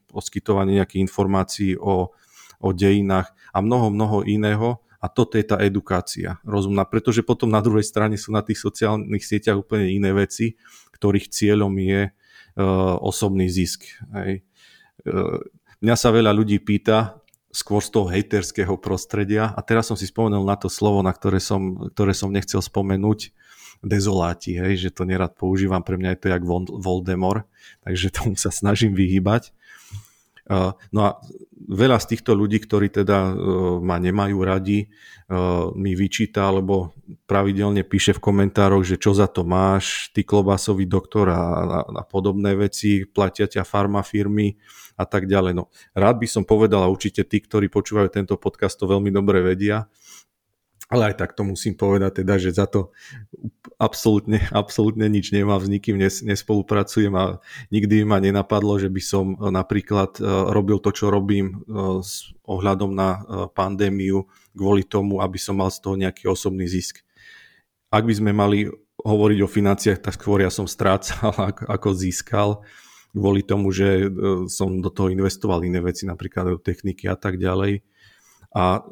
Poskytovanie nejakých informácií o, o dejinách a mnoho, mnoho iného. A toto je tá edukácia rozumná, pretože potom na druhej strane sú na tých sociálnych sieťach úplne iné veci, ktorých cieľom je uh, osobný zisk. Uh, mňa sa veľa ľudí pýta, skôr z toho hejterského prostredia. A teraz som si spomenul na to slovo, na ktoré som, ktoré som nechcel spomenúť dezoláti, hej, že to nerad používam, pre mňa je to jak Voldemort, takže tomu sa snažím vyhýbať. No a veľa z týchto ľudí, ktorí teda e, ma nemajú radi, e, mi vyčíta, alebo pravidelne píše v komentároch, že čo za to máš, ty klobásový doktor a, a, a podobné veci, platia ťa farmafirmy a tak ďalej. No, rád by som povedal, a určite tí, ktorí počúvajú tento podcast, to veľmi dobre vedia, ale aj tak to musím povedať teda, že za to absolútne, absolútne nič nemám, s nikým nes, nespolupracujem a nikdy ma nenapadlo, že by som e, napríklad e, robil to, čo robím e, s ohľadom na pandémiu kvôli tomu, aby som mal z toho nejaký osobný zisk. Ak by sme mali hovoriť o financiách, tak skôr ja som strácal ako získal kvôli tomu, že som do toho investoval iné veci, napríklad do techniky a tak ďalej. A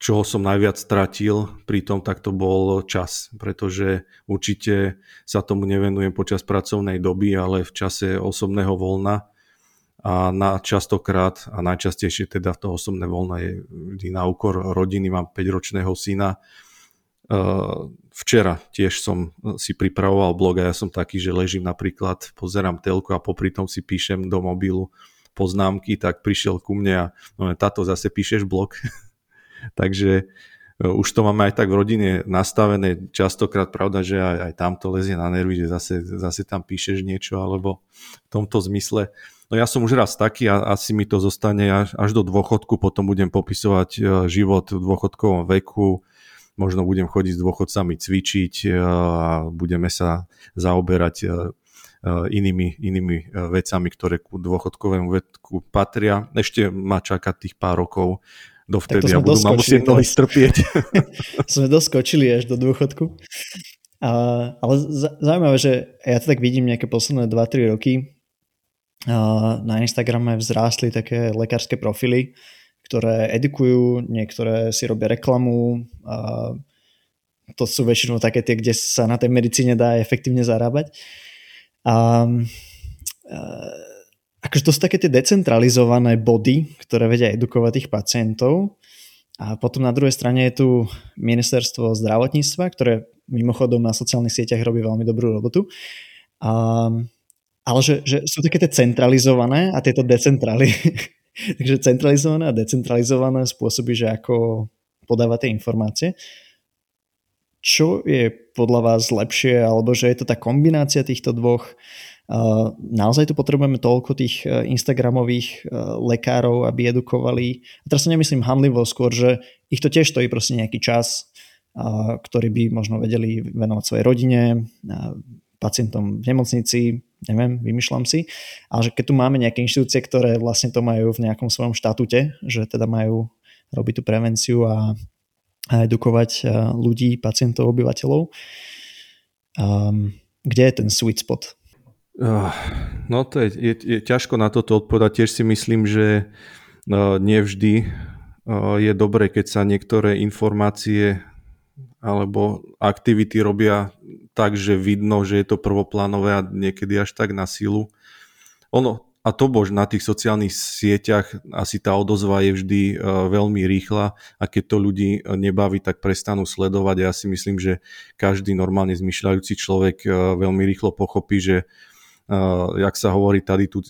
čoho som najviac stratil pri tom, tak to bol čas, pretože určite sa tomu nevenujem počas pracovnej doby, ale v čase osobného voľna a na častokrát a najčastejšie teda to osobné voľna je vždy na úkor rodiny, mám 5-ročného syna. Včera tiež som si pripravoval blog a ja som taký, že ležím napríklad, pozerám telku a popri tom si píšem do mobilu poznámky, tak prišiel ku mne a no, táto zase píšeš blog. Takže e, už to máme aj tak v rodine nastavené. Častokrát pravda, že aj, aj tam lezie na nervy, že zase, zase tam píšeš niečo alebo v tomto zmysle. No ja som už raz taký a asi mi to zostane až, až do dôchodku, potom budem popisovať e, život v dôchodkovom veku, možno budem chodiť s dôchodcami cvičiť e, a budeme sa zaoberať inými, inými vecami, ktoré ku dôchodkovému veku patria. Ešte ma čaká tých pár rokov dovtedy a budú ma musieť mnohí strpieť. sme doskočili až do dôchodku. A, ale zaujímavé, že ja to tak vidím nejaké posledné 2-3 roky. A na Instagrame vzrástli také lekárske profily, ktoré edukujú, niektoré si robia reklamu. A to sú väčšinou také tie, kde sa na tej medicíne dá efektívne zarábať. A, a akože to sú také tie decentralizované body, ktoré vedia edukovať tých pacientov. A potom na druhej strane je tu ministerstvo zdravotníctva, ktoré mimochodom na sociálnych sieťach robí veľmi dobrú robotu. A, ale že, že sú také tie centralizované a tieto decentrali. Takže centralizované a decentralizované spôsoby, že ako podávate informácie. Čo je podľa vás lepšie, alebo že je to tá kombinácia týchto dvoch? Naozaj tu potrebujeme toľko tých e, Instagramových e, lekárov, aby edukovali. A teraz sa nemyslím handlivo, skôr, že ich to tiež stojí proste nejaký čas, ktorý by možno vedeli venovať svojej rodine, pacientom v nemocnici, neviem, vymýšľam si. Ale že keď tu máme nejaké inštitúcie, ktoré vlastne to majú v nejakom svojom štatute, že teda majú robiť tú prevenciu a, a edukovať ľudí, pacientov, obyvateľov. Um, kde je ten sweet spot? No to je, je, je ťažko na toto odpovedať. Tiež si myslím, že nevždy je dobre, keď sa niektoré informácie alebo aktivity robia tak, že vidno, že je to prvoplánové a niekedy až tak na silu. Ono, a to bož na tých sociálnych sieťach asi tá odozva je vždy veľmi rýchla a keď to ľudí nebaví, tak prestanú sledovať. Ja si myslím, že každý normálne zmyšľajúci človek veľmi rýchlo pochopí, že jak sa hovorí, tady tu,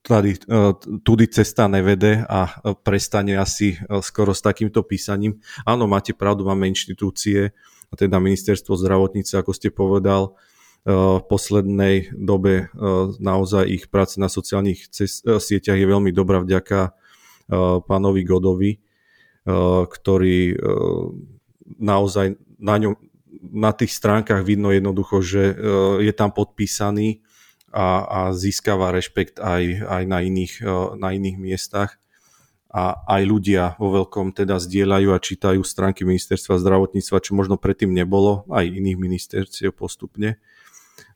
tady, tudy cesta nevede a prestane asi skoro s takýmto písaním. Áno, máte pravdu, máme inštitúcie, teda ministerstvo zdravotníce, ako ste povedal, v poslednej dobe naozaj ich práca na sociálnych sieťach je veľmi dobrá vďaka pánovi Godovi, ktorý naozaj na, ňom, na tých stránkach vidno jednoducho, že je tam podpísaný a, a získava rešpekt aj, aj na, iných, e, na iných miestach. A aj ľudia vo veľkom teda zdieľajú a čítajú stránky ministerstva zdravotníctva, čo možno predtým nebolo, aj iných ministerstiev postupne.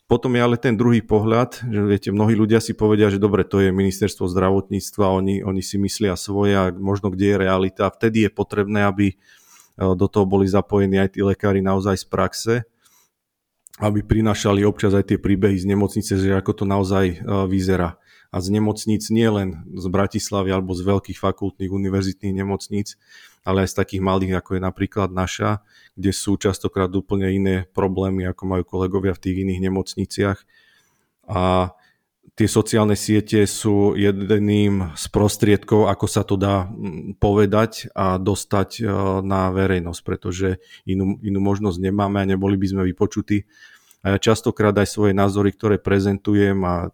Potom je ale ten druhý pohľad, že viete, mnohí ľudia si povedia, že dobre, to je ministerstvo zdravotníctva, oni, oni si myslia svoje a možno kde je realita. Vtedy je potrebné, aby e, do toho boli zapojení aj tí lekári naozaj z praxe aby prinášali občas aj tie príbehy z nemocnice, že ako to naozaj e, vyzerá. A z nemocníc nie len z Bratislavy alebo z veľkých fakultných univerzitných nemocníc, ale aj z takých malých, ako je napríklad naša, kde sú častokrát úplne iné problémy, ako majú kolegovia v tých iných nemocniciach. A tie sociálne siete sú jedným z prostriedkov, ako sa to dá povedať a dostať e, na verejnosť, pretože inú, inú možnosť nemáme a neboli by sme vypočutí. A ja častokrát aj svoje názory, ktoré prezentujem a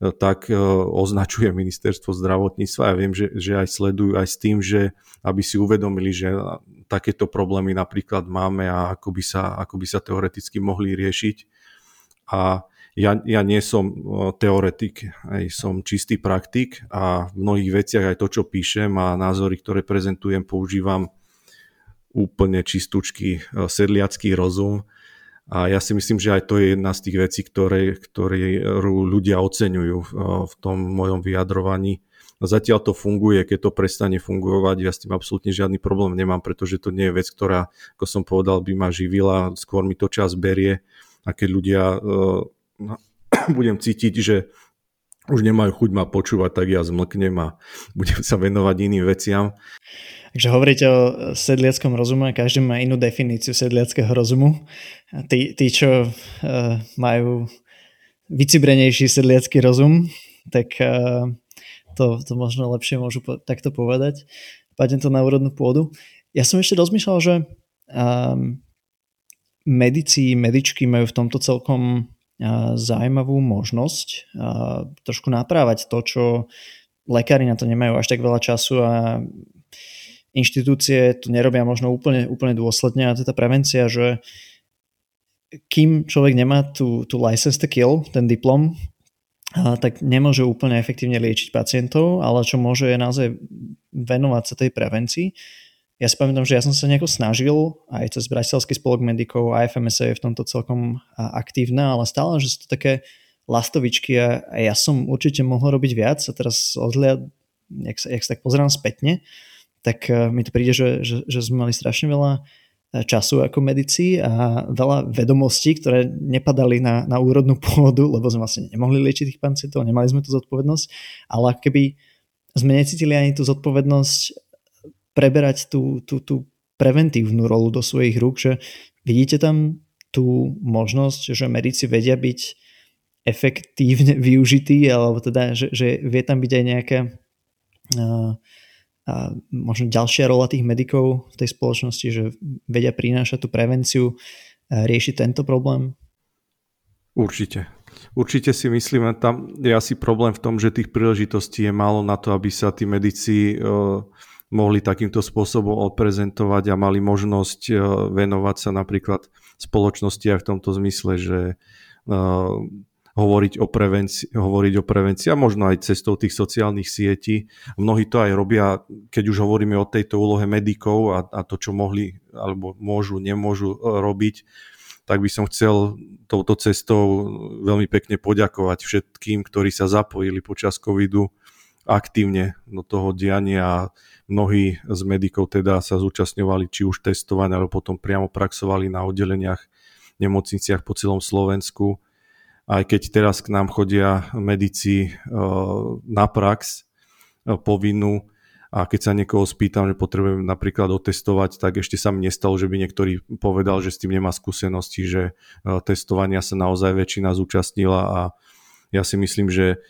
e, tak e, označuje ministerstvo zdravotníctva. Ja viem, že, že aj sledujú aj s tým, že aby si uvedomili, že takéto problémy napríklad máme a ako by sa, ako by sa teoreticky mohli riešiť. A ja, ja nie som teoretik, aj som čistý praktik a v mnohých veciach aj to, čo píšem a názory, ktoré prezentujem, používam úplne čistúčky sedliacký rozum. A ja si myslím, že aj to je jedna z tých vecí, ktoré, ktoré ľudia oceňujú v tom mojom vyjadrovaní. Zatiaľ to funguje, keď to prestane fungovať, ja s tým absolútne žiadny problém nemám, pretože to nie je vec, ktorá, ako som povedal, by ma živila, skôr mi to čas berie a keď ľudia budem cítiť, že už nemajú chuť ma počúvať, tak ja zmlknem a budem sa venovať iným veciam. Takže hovoríte o sedliackom rozume, každý má inú definíciu sedliackého rozumu. A tí, tí čo uh, majú vycibrenejší sedliacký rozum, tak uh, to, to možno lepšie môžu po, takto povedať. Padne to na úrodnú pôdu. Ja som ešte rozmýšľal, že um, medici, medičky majú v tomto celkom zaujímavú možnosť trošku naprávať to, čo lekári na to nemajú až tak veľa času a inštitúcie to nerobia možno úplne, úplne dôsledne a to je tá prevencia, že kým človek nemá tú, tú license to kill, ten diplom, tak nemôže úplne efektívne liečiť pacientov, ale čo môže je naozaj venovať sa tej prevencii. Ja si pamätám, že ja som sa nejako snažil, aj cez Bratislavský spolok medikov, a FMSA je v tomto celkom aktívna, ale stále, že sú to také lastovičky a, ja som určite mohol robiť viac a teraz odhľad, jak sa, jak sa tak pozerám spätne, tak uh, mi to príde, že, že, že sme mali strašne veľa e, času ako medici a veľa vedomostí, ktoré nepadali na, na úrodnú pôdu, lebo sme vlastne nemohli liečiť tých pacientov, nemali sme tú zodpovednosť, ale keby sme necítili ani tú zodpovednosť preberať tú, tú, tú preventívnu rolu do svojich rúk, že vidíte tam tú možnosť, že medici vedia byť efektívne využitý, alebo teda, že, že vie tam byť aj nejaká uh, uh, možno ďalšia rola tých medikov v tej spoločnosti, že vedia prinášať tú prevenciu, uh, riešiť tento problém? Určite. Určite si myslím, tam je asi problém v tom, že tých príležitostí je málo na to, aby sa tí medici uh, mohli takýmto spôsobom odprezentovať a mali možnosť uh, venovať sa napríklad spoločnosti aj v tomto zmysle, že uh, hovoriť o, prevencii, hovoriť o prevencii a možno aj cestou tých sociálnych sietí. Mnohí to aj robia, keď už hovoríme o tejto úlohe medikov a, a to, čo mohli alebo môžu, nemôžu e, robiť, tak by som chcel touto cestou veľmi pekne poďakovať všetkým, ktorí sa zapojili počas covidu aktívne do toho diania a mnohí z medikov teda sa zúčastňovali či už testovania, alebo potom priamo praxovali na oddeleniach nemocniciach po celom Slovensku. Aj keď teraz k nám chodia medici eh, na prax eh, povinnú a keď sa niekoho spýtam, že potrebujem napríklad otestovať, tak ešte sa mi nestalo, že by niektorý povedal, že s tým nemá skúsenosti, že eh, testovania sa naozaj väčšina zúčastnila. A ja si myslím, že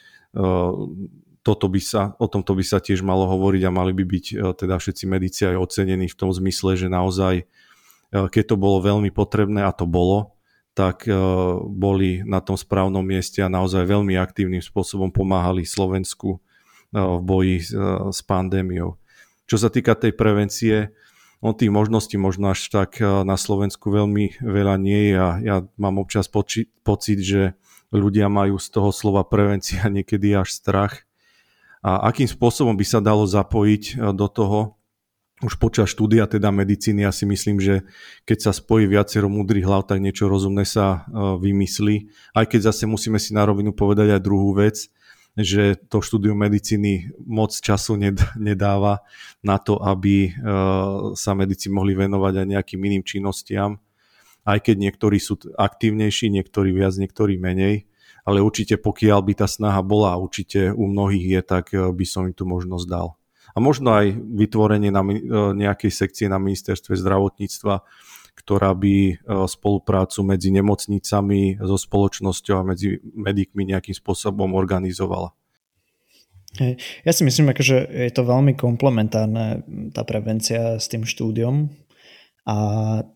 toto by sa, o tomto by sa tiež malo hovoriť a mali by byť teda všetci medici aj ocenení v tom zmysle, že naozaj keď to bolo veľmi potrebné a to bolo, tak eh, boli na tom správnom mieste a naozaj veľmi aktívnym spôsobom pomáhali Slovensku v boji s pandémiou. Čo sa týka tej prevencie, on tých možností možno až tak na Slovensku veľmi veľa nie je a ja mám občas poči- pocit, že ľudia majú z toho slova prevencia niekedy až strach. A akým spôsobom by sa dalo zapojiť do toho, už počas štúdia teda medicíny ja si myslím, že keď sa spojí viacero múdrych hlav, tak niečo rozumné sa e, vymyslí. Aj keď zase musíme si na rovinu povedať aj druhú vec, že to štúdium medicíny moc času nedáva na to, aby e, sa medici mohli venovať aj nejakým iným činnostiam. Aj keď niektorí sú aktívnejší, niektorí viac, niektorí menej. Ale určite pokiaľ by tá snaha bola, určite u mnohých je, tak e, by som im tu možnosť dal. A možno aj vytvorenie na e, nejakej sekcie na ministerstve zdravotníctva, ktorá by e, spoluprácu medzi nemocnicami, so spoločnosťou a medzi medikmi nejakým spôsobom organizovala. Ja si myslím, že je to veľmi komplementárne tá prevencia s tým štúdiom a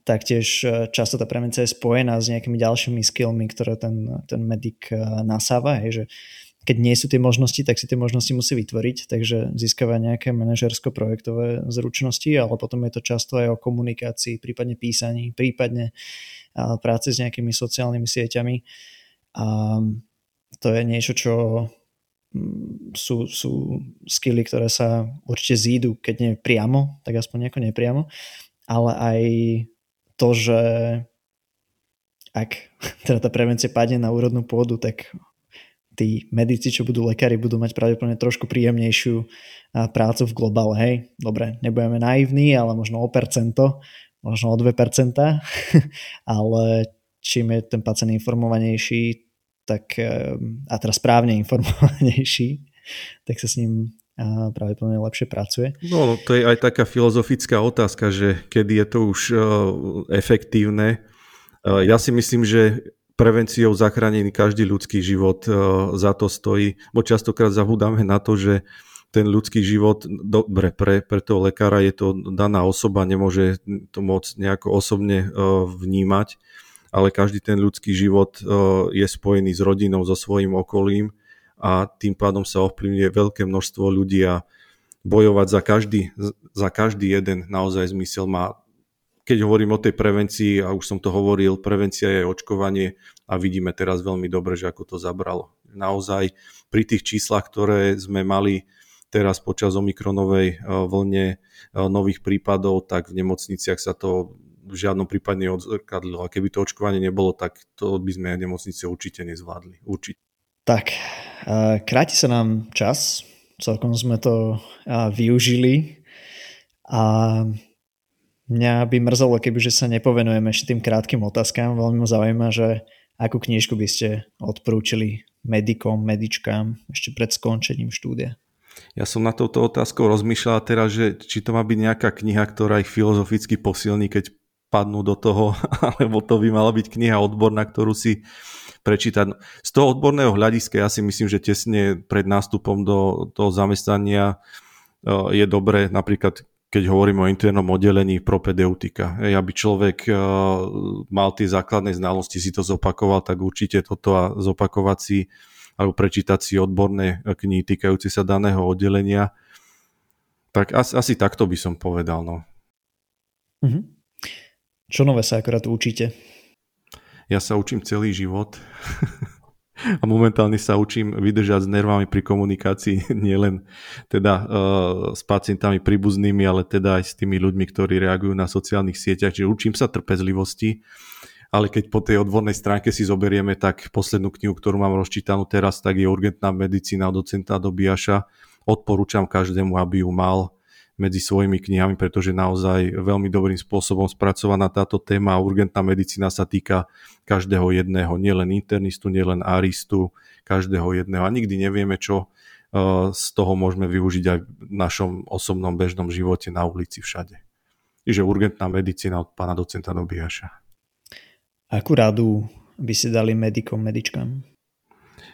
taktiež e, často tá prevencia je spojená s nejakými ďalšími skillmi, ktoré ten, ten medic nasáva, hej, že keď nie sú tie možnosti, tak si tie možnosti musí vytvoriť, takže získava nejaké manažersko-projektové zručnosti, ale potom je to často aj o komunikácii, prípadne písaní, prípadne práci s nejakými sociálnymi sieťami. A to je niečo, čo mm, sú, sú skily, ktoré sa určite zídu, keď nie priamo, tak aspoň nejako nepriamo, ale aj to, že ak teda tá prevencia padne na úrodnú pôdu, tak tí medici, čo budú lekári, budú mať pravdepodobne trošku príjemnejšiu prácu v globále. Hej, dobre, nebudeme naivní, ale možno o percento, možno o 2%, ale čím je ten pacient informovanejší, tak, a teraz správne informovanejší, tak sa s ním pravdepodobne lepšie pracuje. No, to je aj taká filozofická otázka, že kedy je to už uh, efektívne. Uh, ja si myslím, že prevenciou zachránený každý ľudský život za to stojí, bo častokrát zabúdame na to, že ten ľudský život, dobre, pre, pre toho lekára je to daná osoba, nemôže to môcť nejako osobne vnímať, ale každý ten ľudský život je spojený s rodinou, so svojím okolím a tým pádom sa ovplyvňuje veľké množstvo ľudí a bojovať za každý, za každý jeden naozaj zmysel má. Keď hovorím o tej prevencii, a už som to hovoril, prevencia je očkovanie a vidíme teraz veľmi dobre, že ako to zabralo. Naozaj pri tých číslach, ktoré sme mali teraz počas omikronovej e, vlne e, nových prípadov, tak v nemocniciach sa to v žiadnom prípade neodzrkadlilo. A keby to očkovanie nebolo, tak to by sme nemocnice určite nezvládli. Určite. Tak, kráti sa nám čas, celkom sme to využili a mňa by mrzelo, kebyže sa nepovenujeme ešte tým krátkým otázkam. Veľmi ma zaujíma, že akú knižku by ste odporúčili medikom, medičkám ešte pred skončením štúdia? Ja som na touto otázkou rozmýšľal teraz, že či to má byť nejaká kniha, ktorá ich filozoficky posilní, keď padnú do toho, alebo to by mala byť kniha odborná, ktorú si prečítať. Z toho odborného hľadiska ja si myslím, že tesne pred nástupom do toho zamestnania e, je dobré napríklad keď hovorím o internom oddelení propedeutika. Ej, aby človek uh, mal tie základné znalosti, si to zopakoval, tak určite toto a zopakovať si alebo prečítať si odborné knihy týkajúce sa daného oddelenia. Tak asi, asi takto by som povedal. No. Mm-hmm. Čo nové sa akorát učíte? Ja sa učím celý život a momentálne sa učím vydržať s nervami pri komunikácii, nielen teda uh, s pacientami príbuznými, ale teda aj s tými ľuďmi, ktorí reagujú na sociálnych sieťach. Čiže učím sa trpezlivosti, ale keď po tej odbornej stránke si zoberieme, tak poslednú knihu, ktorú mám rozčítanú teraz, tak je Urgentná medicína od docenta Dobiaša. Odporúčam každému, aby ju mal medzi svojimi knihami, pretože naozaj veľmi dobrým spôsobom spracovaná táto téma. Urgentná medicína sa týka každého jedného, nielen internistu, nielen aristu, každého jedného. A nikdy nevieme, čo eh, z toho môžeme využiť aj v našom osobnom bežnom živote na ulici všade. Čiže urgentná medicína od pána docenta Dobiaša. Akú radu by si dali medikom, medičkám?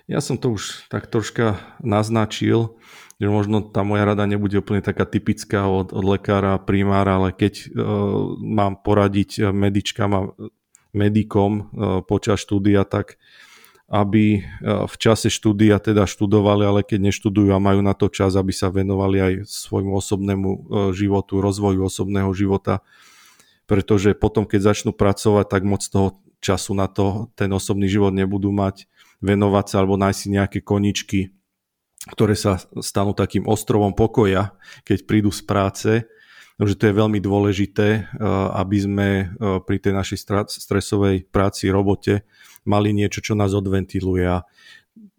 Ja som to už tak troška naznačil že možno tá moja rada nebude úplne taká typická od, od lekára, primára, ale keď uh, mám poradiť medičkám a medikom uh, počas štúdia, tak aby uh, v čase štúdia teda študovali, ale keď neštudujú a majú na to čas, aby sa venovali aj svojmu osobnému životu, rozvoju osobného života, pretože potom, keď začnú pracovať, tak moc toho času na to ten osobný život nebudú mať, venovať sa alebo nájsť si nejaké koničky, ktoré sa stanú takým ostrovom pokoja, keď prídu z práce. Takže to je veľmi dôležité, eh, aby sme eh, pri tej našej stresovej práci, robote mali niečo, čo nás odventiluje. A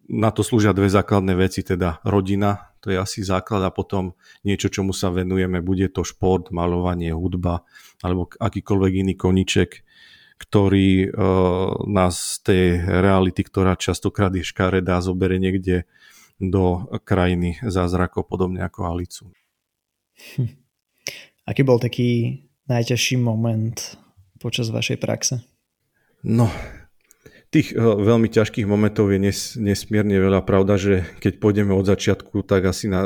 na to slúžia dve základné veci, teda rodina, to je asi základ a potom niečo, čomu sa venujeme, bude to šport, malovanie, hudba alebo akýkoľvek iný koniček, ktorý uh, nás z tej reality, ktorá častokrát je škaredá, zobere niekde do krajiny zázrakov, podobne ako Alicu. Hm. Aký bol taký najťažší moment počas vašej praxe? No, tých uh, veľmi ťažkých momentov je nes, nesmierne veľa. Pravda, že keď pôjdeme od začiatku, tak asi na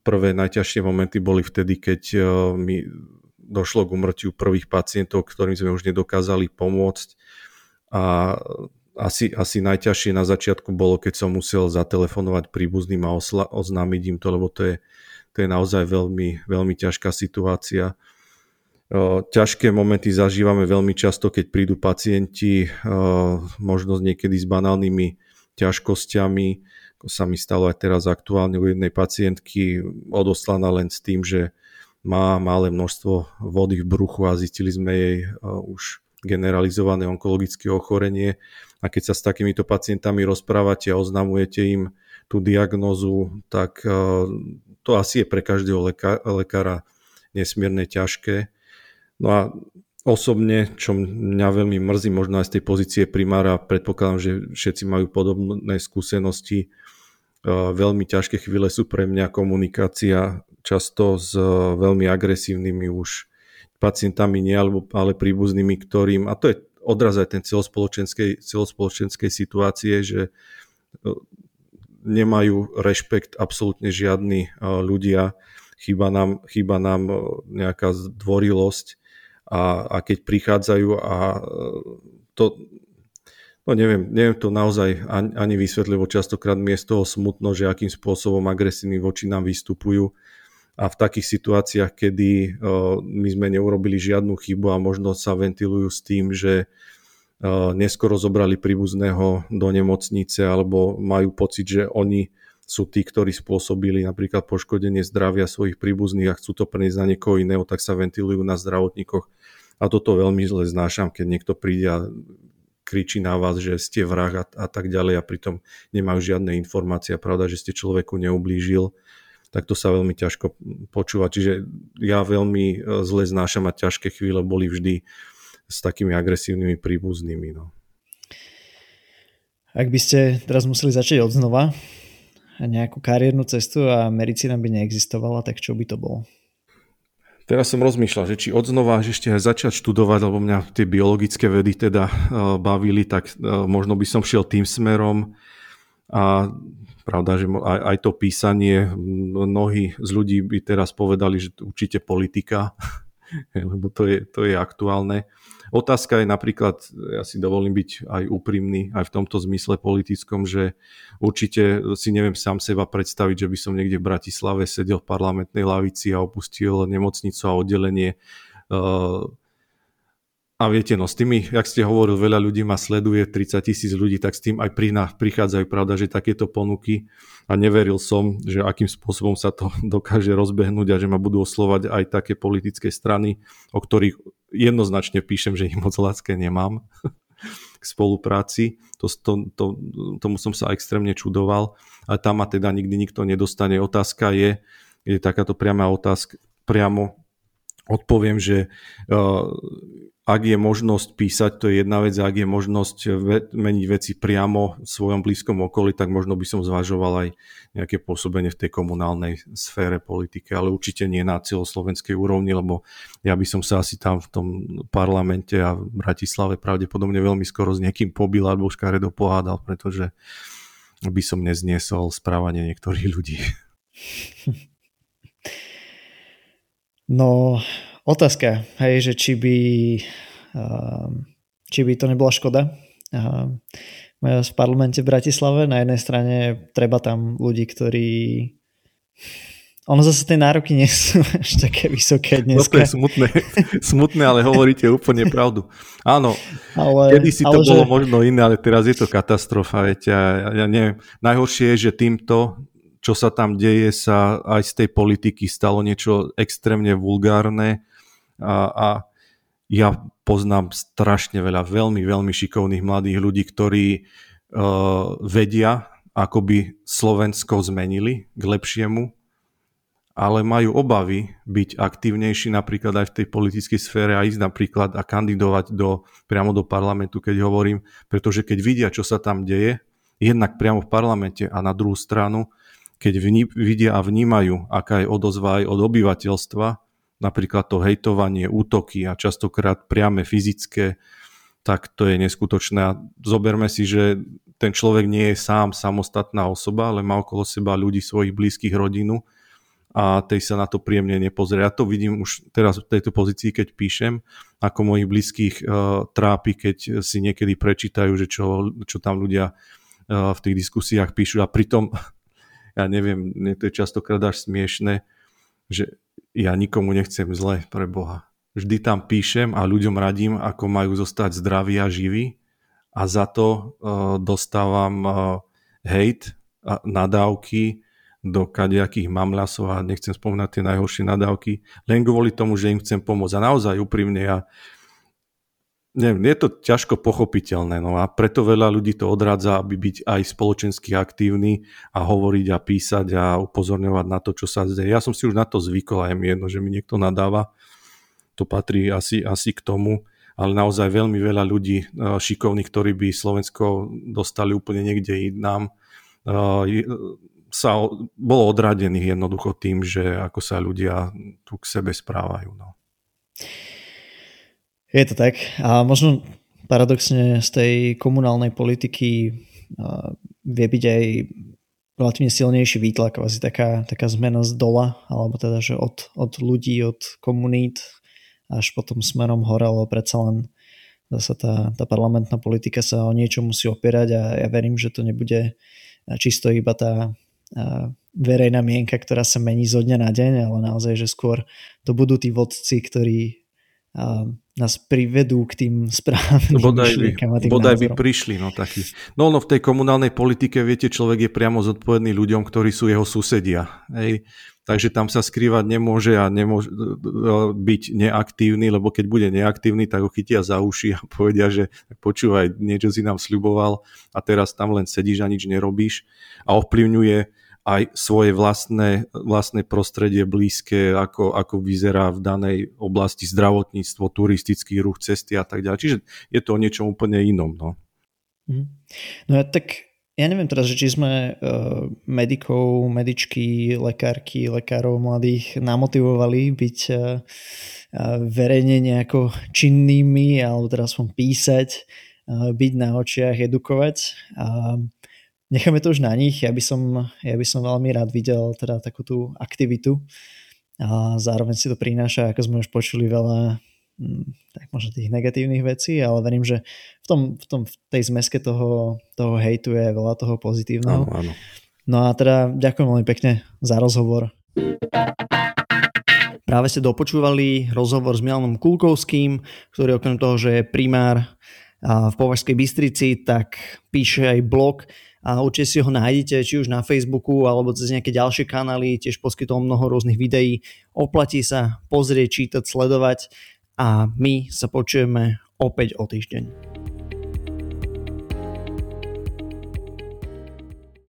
prvé najťažšie momenty boli vtedy, keď uh, mi došlo k umrtiu prvých pacientov, ktorým sme už nedokázali pomôcť. A asi, asi najťažšie na začiatku bolo, keď som musel zatelefonovať príbuzným a osla, oznámiť im to, lebo to je, to je naozaj veľmi, veľmi ťažká situácia. Ťažké momenty zažívame veľmi často, keď prídu pacienti, možno niekedy s banálnymi ťažkosťami, ako sa mi stalo aj teraz aktuálne u jednej pacientky, odoslaná len s tým, že má malé množstvo vody v bruchu a zistili sme jej už generalizované onkologické ochorenie a keď sa s takýmito pacientami rozprávate a oznamujete im tú diagnózu, tak e, to asi je pre každého lekára nesmierne ťažké. No a osobne, čo mňa veľmi mrzí, možno aj z tej pozície primára, predpokladám, že všetci majú podobné skúsenosti, e, veľmi ťažké chvíle sú pre mňa komunikácia často s veľmi agresívnymi už pacientami, nie, ale príbuznými, ktorým, a to je odraz aj ten celospoločenskej, celospoločenskej situácie, že nemajú rešpekt absolútne žiadni ľudia, chýba nám, chýba nám nejaká zdvorilosť a, a keď prichádzajú a to, no neviem, neviem to naozaj ani, ani vysvetliť, lebo častokrát mi je z toho smutno, že akým spôsobom agresívni voči nám vystupujú a v takých situáciách, kedy my sme neurobili žiadnu chybu a možno sa ventilujú s tým, že neskoro zobrali príbuzného do nemocnice alebo majú pocit, že oni sú tí, ktorí spôsobili napríklad poškodenie zdravia svojich príbuzných a chcú to preniesť na niekoho iného, tak sa ventilujú na zdravotníkoch. A toto veľmi zle znášam, keď niekto príde a kričí na vás, že ste vrah a, a tak ďalej a pritom nemajú žiadne informácie pravda, že ste človeku neublížil, tak to sa veľmi ťažko počúva. Čiže ja veľmi e, zle znášam a ťažké chvíle boli vždy s takými agresívnymi príbuznými. No. Ak by ste teraz museli začať od znova nejakú kariérnu cestu a medicína by neexistovala, tak čo by to bolo? Teraz som rozmýšľal, že či odznova že ešte aj začať študovať, lebo mňa tie biologické vedy teda uh, bavili, tak uh, možno by som šiel tým smerom. A pravda, že aj, aj to písanie, mnohí z ľudí by teraz povedali, že určite politika, lebo to je, to je aktuálne. Otázka je napríklad, ja si dovolím byť aj úprimný, aj v tomto zmysle politickom, že určite si neviem sám seba predstaviť, že by som niekde v Bratislave sedel v parlamentnej lavici a opustil nemocnicu a oddelenie uh, a viete, no s tými, jak ste hovoril, veľa ľudí ma sleduje, 30 tisíc ľudí, tak s tým aj prichádzajú, pravda, že takéto ponuky a neveril som, že akým spôsobom sa to dokáže rozbehnúť a že ma budú oslovať aj také politické strany, o ktorých jednoznačne píšem, že ich moc láske nemám k spolupráci. To, to, to, tomu som sa extrémne čudoval, ale tam ma teda nikdy nikto nedostane. Otázka je, je takáto priama otázka, priamo odpoviem, že uh, ak je možnosť písať, to je jedna vec, ak je možnosť meniť veci priamo v svojom blízkom okolí, tak možno by som zvažoval aj nejaké pôsobenie v tej komunálnej sfére politike, ale určite nie na celoslovenskej úrovni, lebo ja by som sa asi tam v tom parlamente a v Bratislave pravdepodobne veľmi skoro s niekým pobil alebo škaredo pohádal, pretože by som nezniesol správanie niektorých ľudí. No, Otázka, hej, že či by, ehm, či by to nebola škoda. Ehm, v parlamente v Bratislave na jednej strane treba tam ľudí, ktorí ono zase tie nároky nie sú až také vysoké dnes. No to je smutné, smutné, ale hovoríte úplne pravdu. Áno, ale, kedy si to ale bolo že... možno iné, ale teraz je to katastrofa, viete. Ja, ja neviem, najhoršie je, že týmto, čo sa tam deje, sa aj z tej politiky stalo niečo extrémne vulgárne, a, a ja poznám strašne veľa veľmi, veľmi šikovných mladých ľudí, ktorí uh, vedia, ako by Slovensko zmenili k lepšiemu, ale majú obavy byť aktívnejší napríklad aj v tej politickej sfére a ísť napríklad a kandidovať do, priamo do parlamentu, keď hovorím, pretože keď vidia, čo sa tam deje, jednak priamo v parlamente a na druhú stranu, keď vní, vidia a vnímajú, aká je odozva aj od obyvateľstva, napríklad to hejtovanie, útoky a častokrát priame fyzické, tak to je neskutočné. A zoberme si, že ten človek nie je sám samostatná osoba, ale má okolo seba ľudí, svojich blízkych rodinu a tej sa na to príjemne nepozrie. Ja to vidím už teraz v tejto pozícii, keď píšem, ako mojich blízkych uh, trápi, keď si niekedy prečítajú, že čo, čo tam ľudia uh, v tých diskusiách píšu a pritom, ja neviem, to je častokrát až smiešne, že ja nikomu nechcem zle pre Boha. Vždy tam píšem a ľuďom radím, ako majú zostať zdraví a živí a za to uh, dostávam uh, hejt, a nadávky do kadejakých mamlasov a nechcem spomínať tie najhoršie nadávky, len kvôli tomu, že im chcem pomôcť. A naozaj úprimne ja neviem, je to ťažko pochopiteľné, no a preto veľa ľudí to odrádza, aby byť aj spoločensky aktívny a hovoriť a písať a upozorňovať na to, čo sa deje. Ja som si už na to zvykol a je mi jedno, že mi niekto nadáva. To patrí asi, asi k tomu, ale naozaj veľmi veľa ľudí eh, šikovných, ktorí by Slovensko dostali úplne niekde inám, eh, sa bolo odradených jednoducho tým, že ako sa ľudia tu k sebe správajú. No. Je to tak. A možno paradoxne z tej komunálnej politiky vie byť aj relatívne silnejší výtlak, asi taká, taká zmena z dola, alebo teda, že od, od ľudí, od komunít až potom smerom hore, lebo predsa len zase tá, tá parlamentná politika sa o niečo musí opierať a ja verím, že to nebude čisto iba tá verejná mienka, ktorá sa mení zo dňa na deň, ale naozaj, že skôr to budú tí vodci, ktorí nás privedú k tým správnym bodaj by, bodaj by prišli, no taký. No, no v tej komunálnej politike, viete, človek je priamo zodpovedný ľuďom, ktorí sú jeho susedia. Hej. Takže tam sa skrývať nemôže a nemôže byť neaktívny, lebo keď bude neaktívny, tak ho chytia za uši a povedia, že počúvaj, niečo si nám sľuboval a teraz tam len sedíš a nič nerobíš a ovplyvňuje aj svoje vlastné, vlastné prostredie blízke, ako, ako vyzerá v danej oblasti zdravotníctvo, turistický ruch, cesty a tak ďalej. Čiže je to o niečom úplne inom. No, mhm. no ja tak ja neviem teraz, či sme uh, medikov, medičky, lekárky, lekárov mladých namotivovali byť uh, verejne nejako činnými alebo teraz písať, uh, byť na očiach, edukovať. Necháme to už na nich. Ja by som, ja by som veľmi rád videl teda takú tú aktivitu a zároveň si to prináša, ako sme už počuli, veľa hm, tak možno tých negatívnych vecí, ale verím, že v, tom, v, tom, v tej zmeske toho, toho hejtu je veľa toho pozitívneho. Áno, áno. No a teda ďakujem veľmi pekne za rozhovor. Práve ste dopočúvali rozhovor s Milanom Kulkovským, ktorý okrem toho, že je primár v Považskej Bystrici, tak píše aj blog a určite si ho nájdete či už na Facebooku alebo cez nejaké ďalšie kanály, tiež poskytol mnoho rôznych videí. Oplatí sa pozrieť, čítať, sledovať a my sa počujeme opäť o týždeň.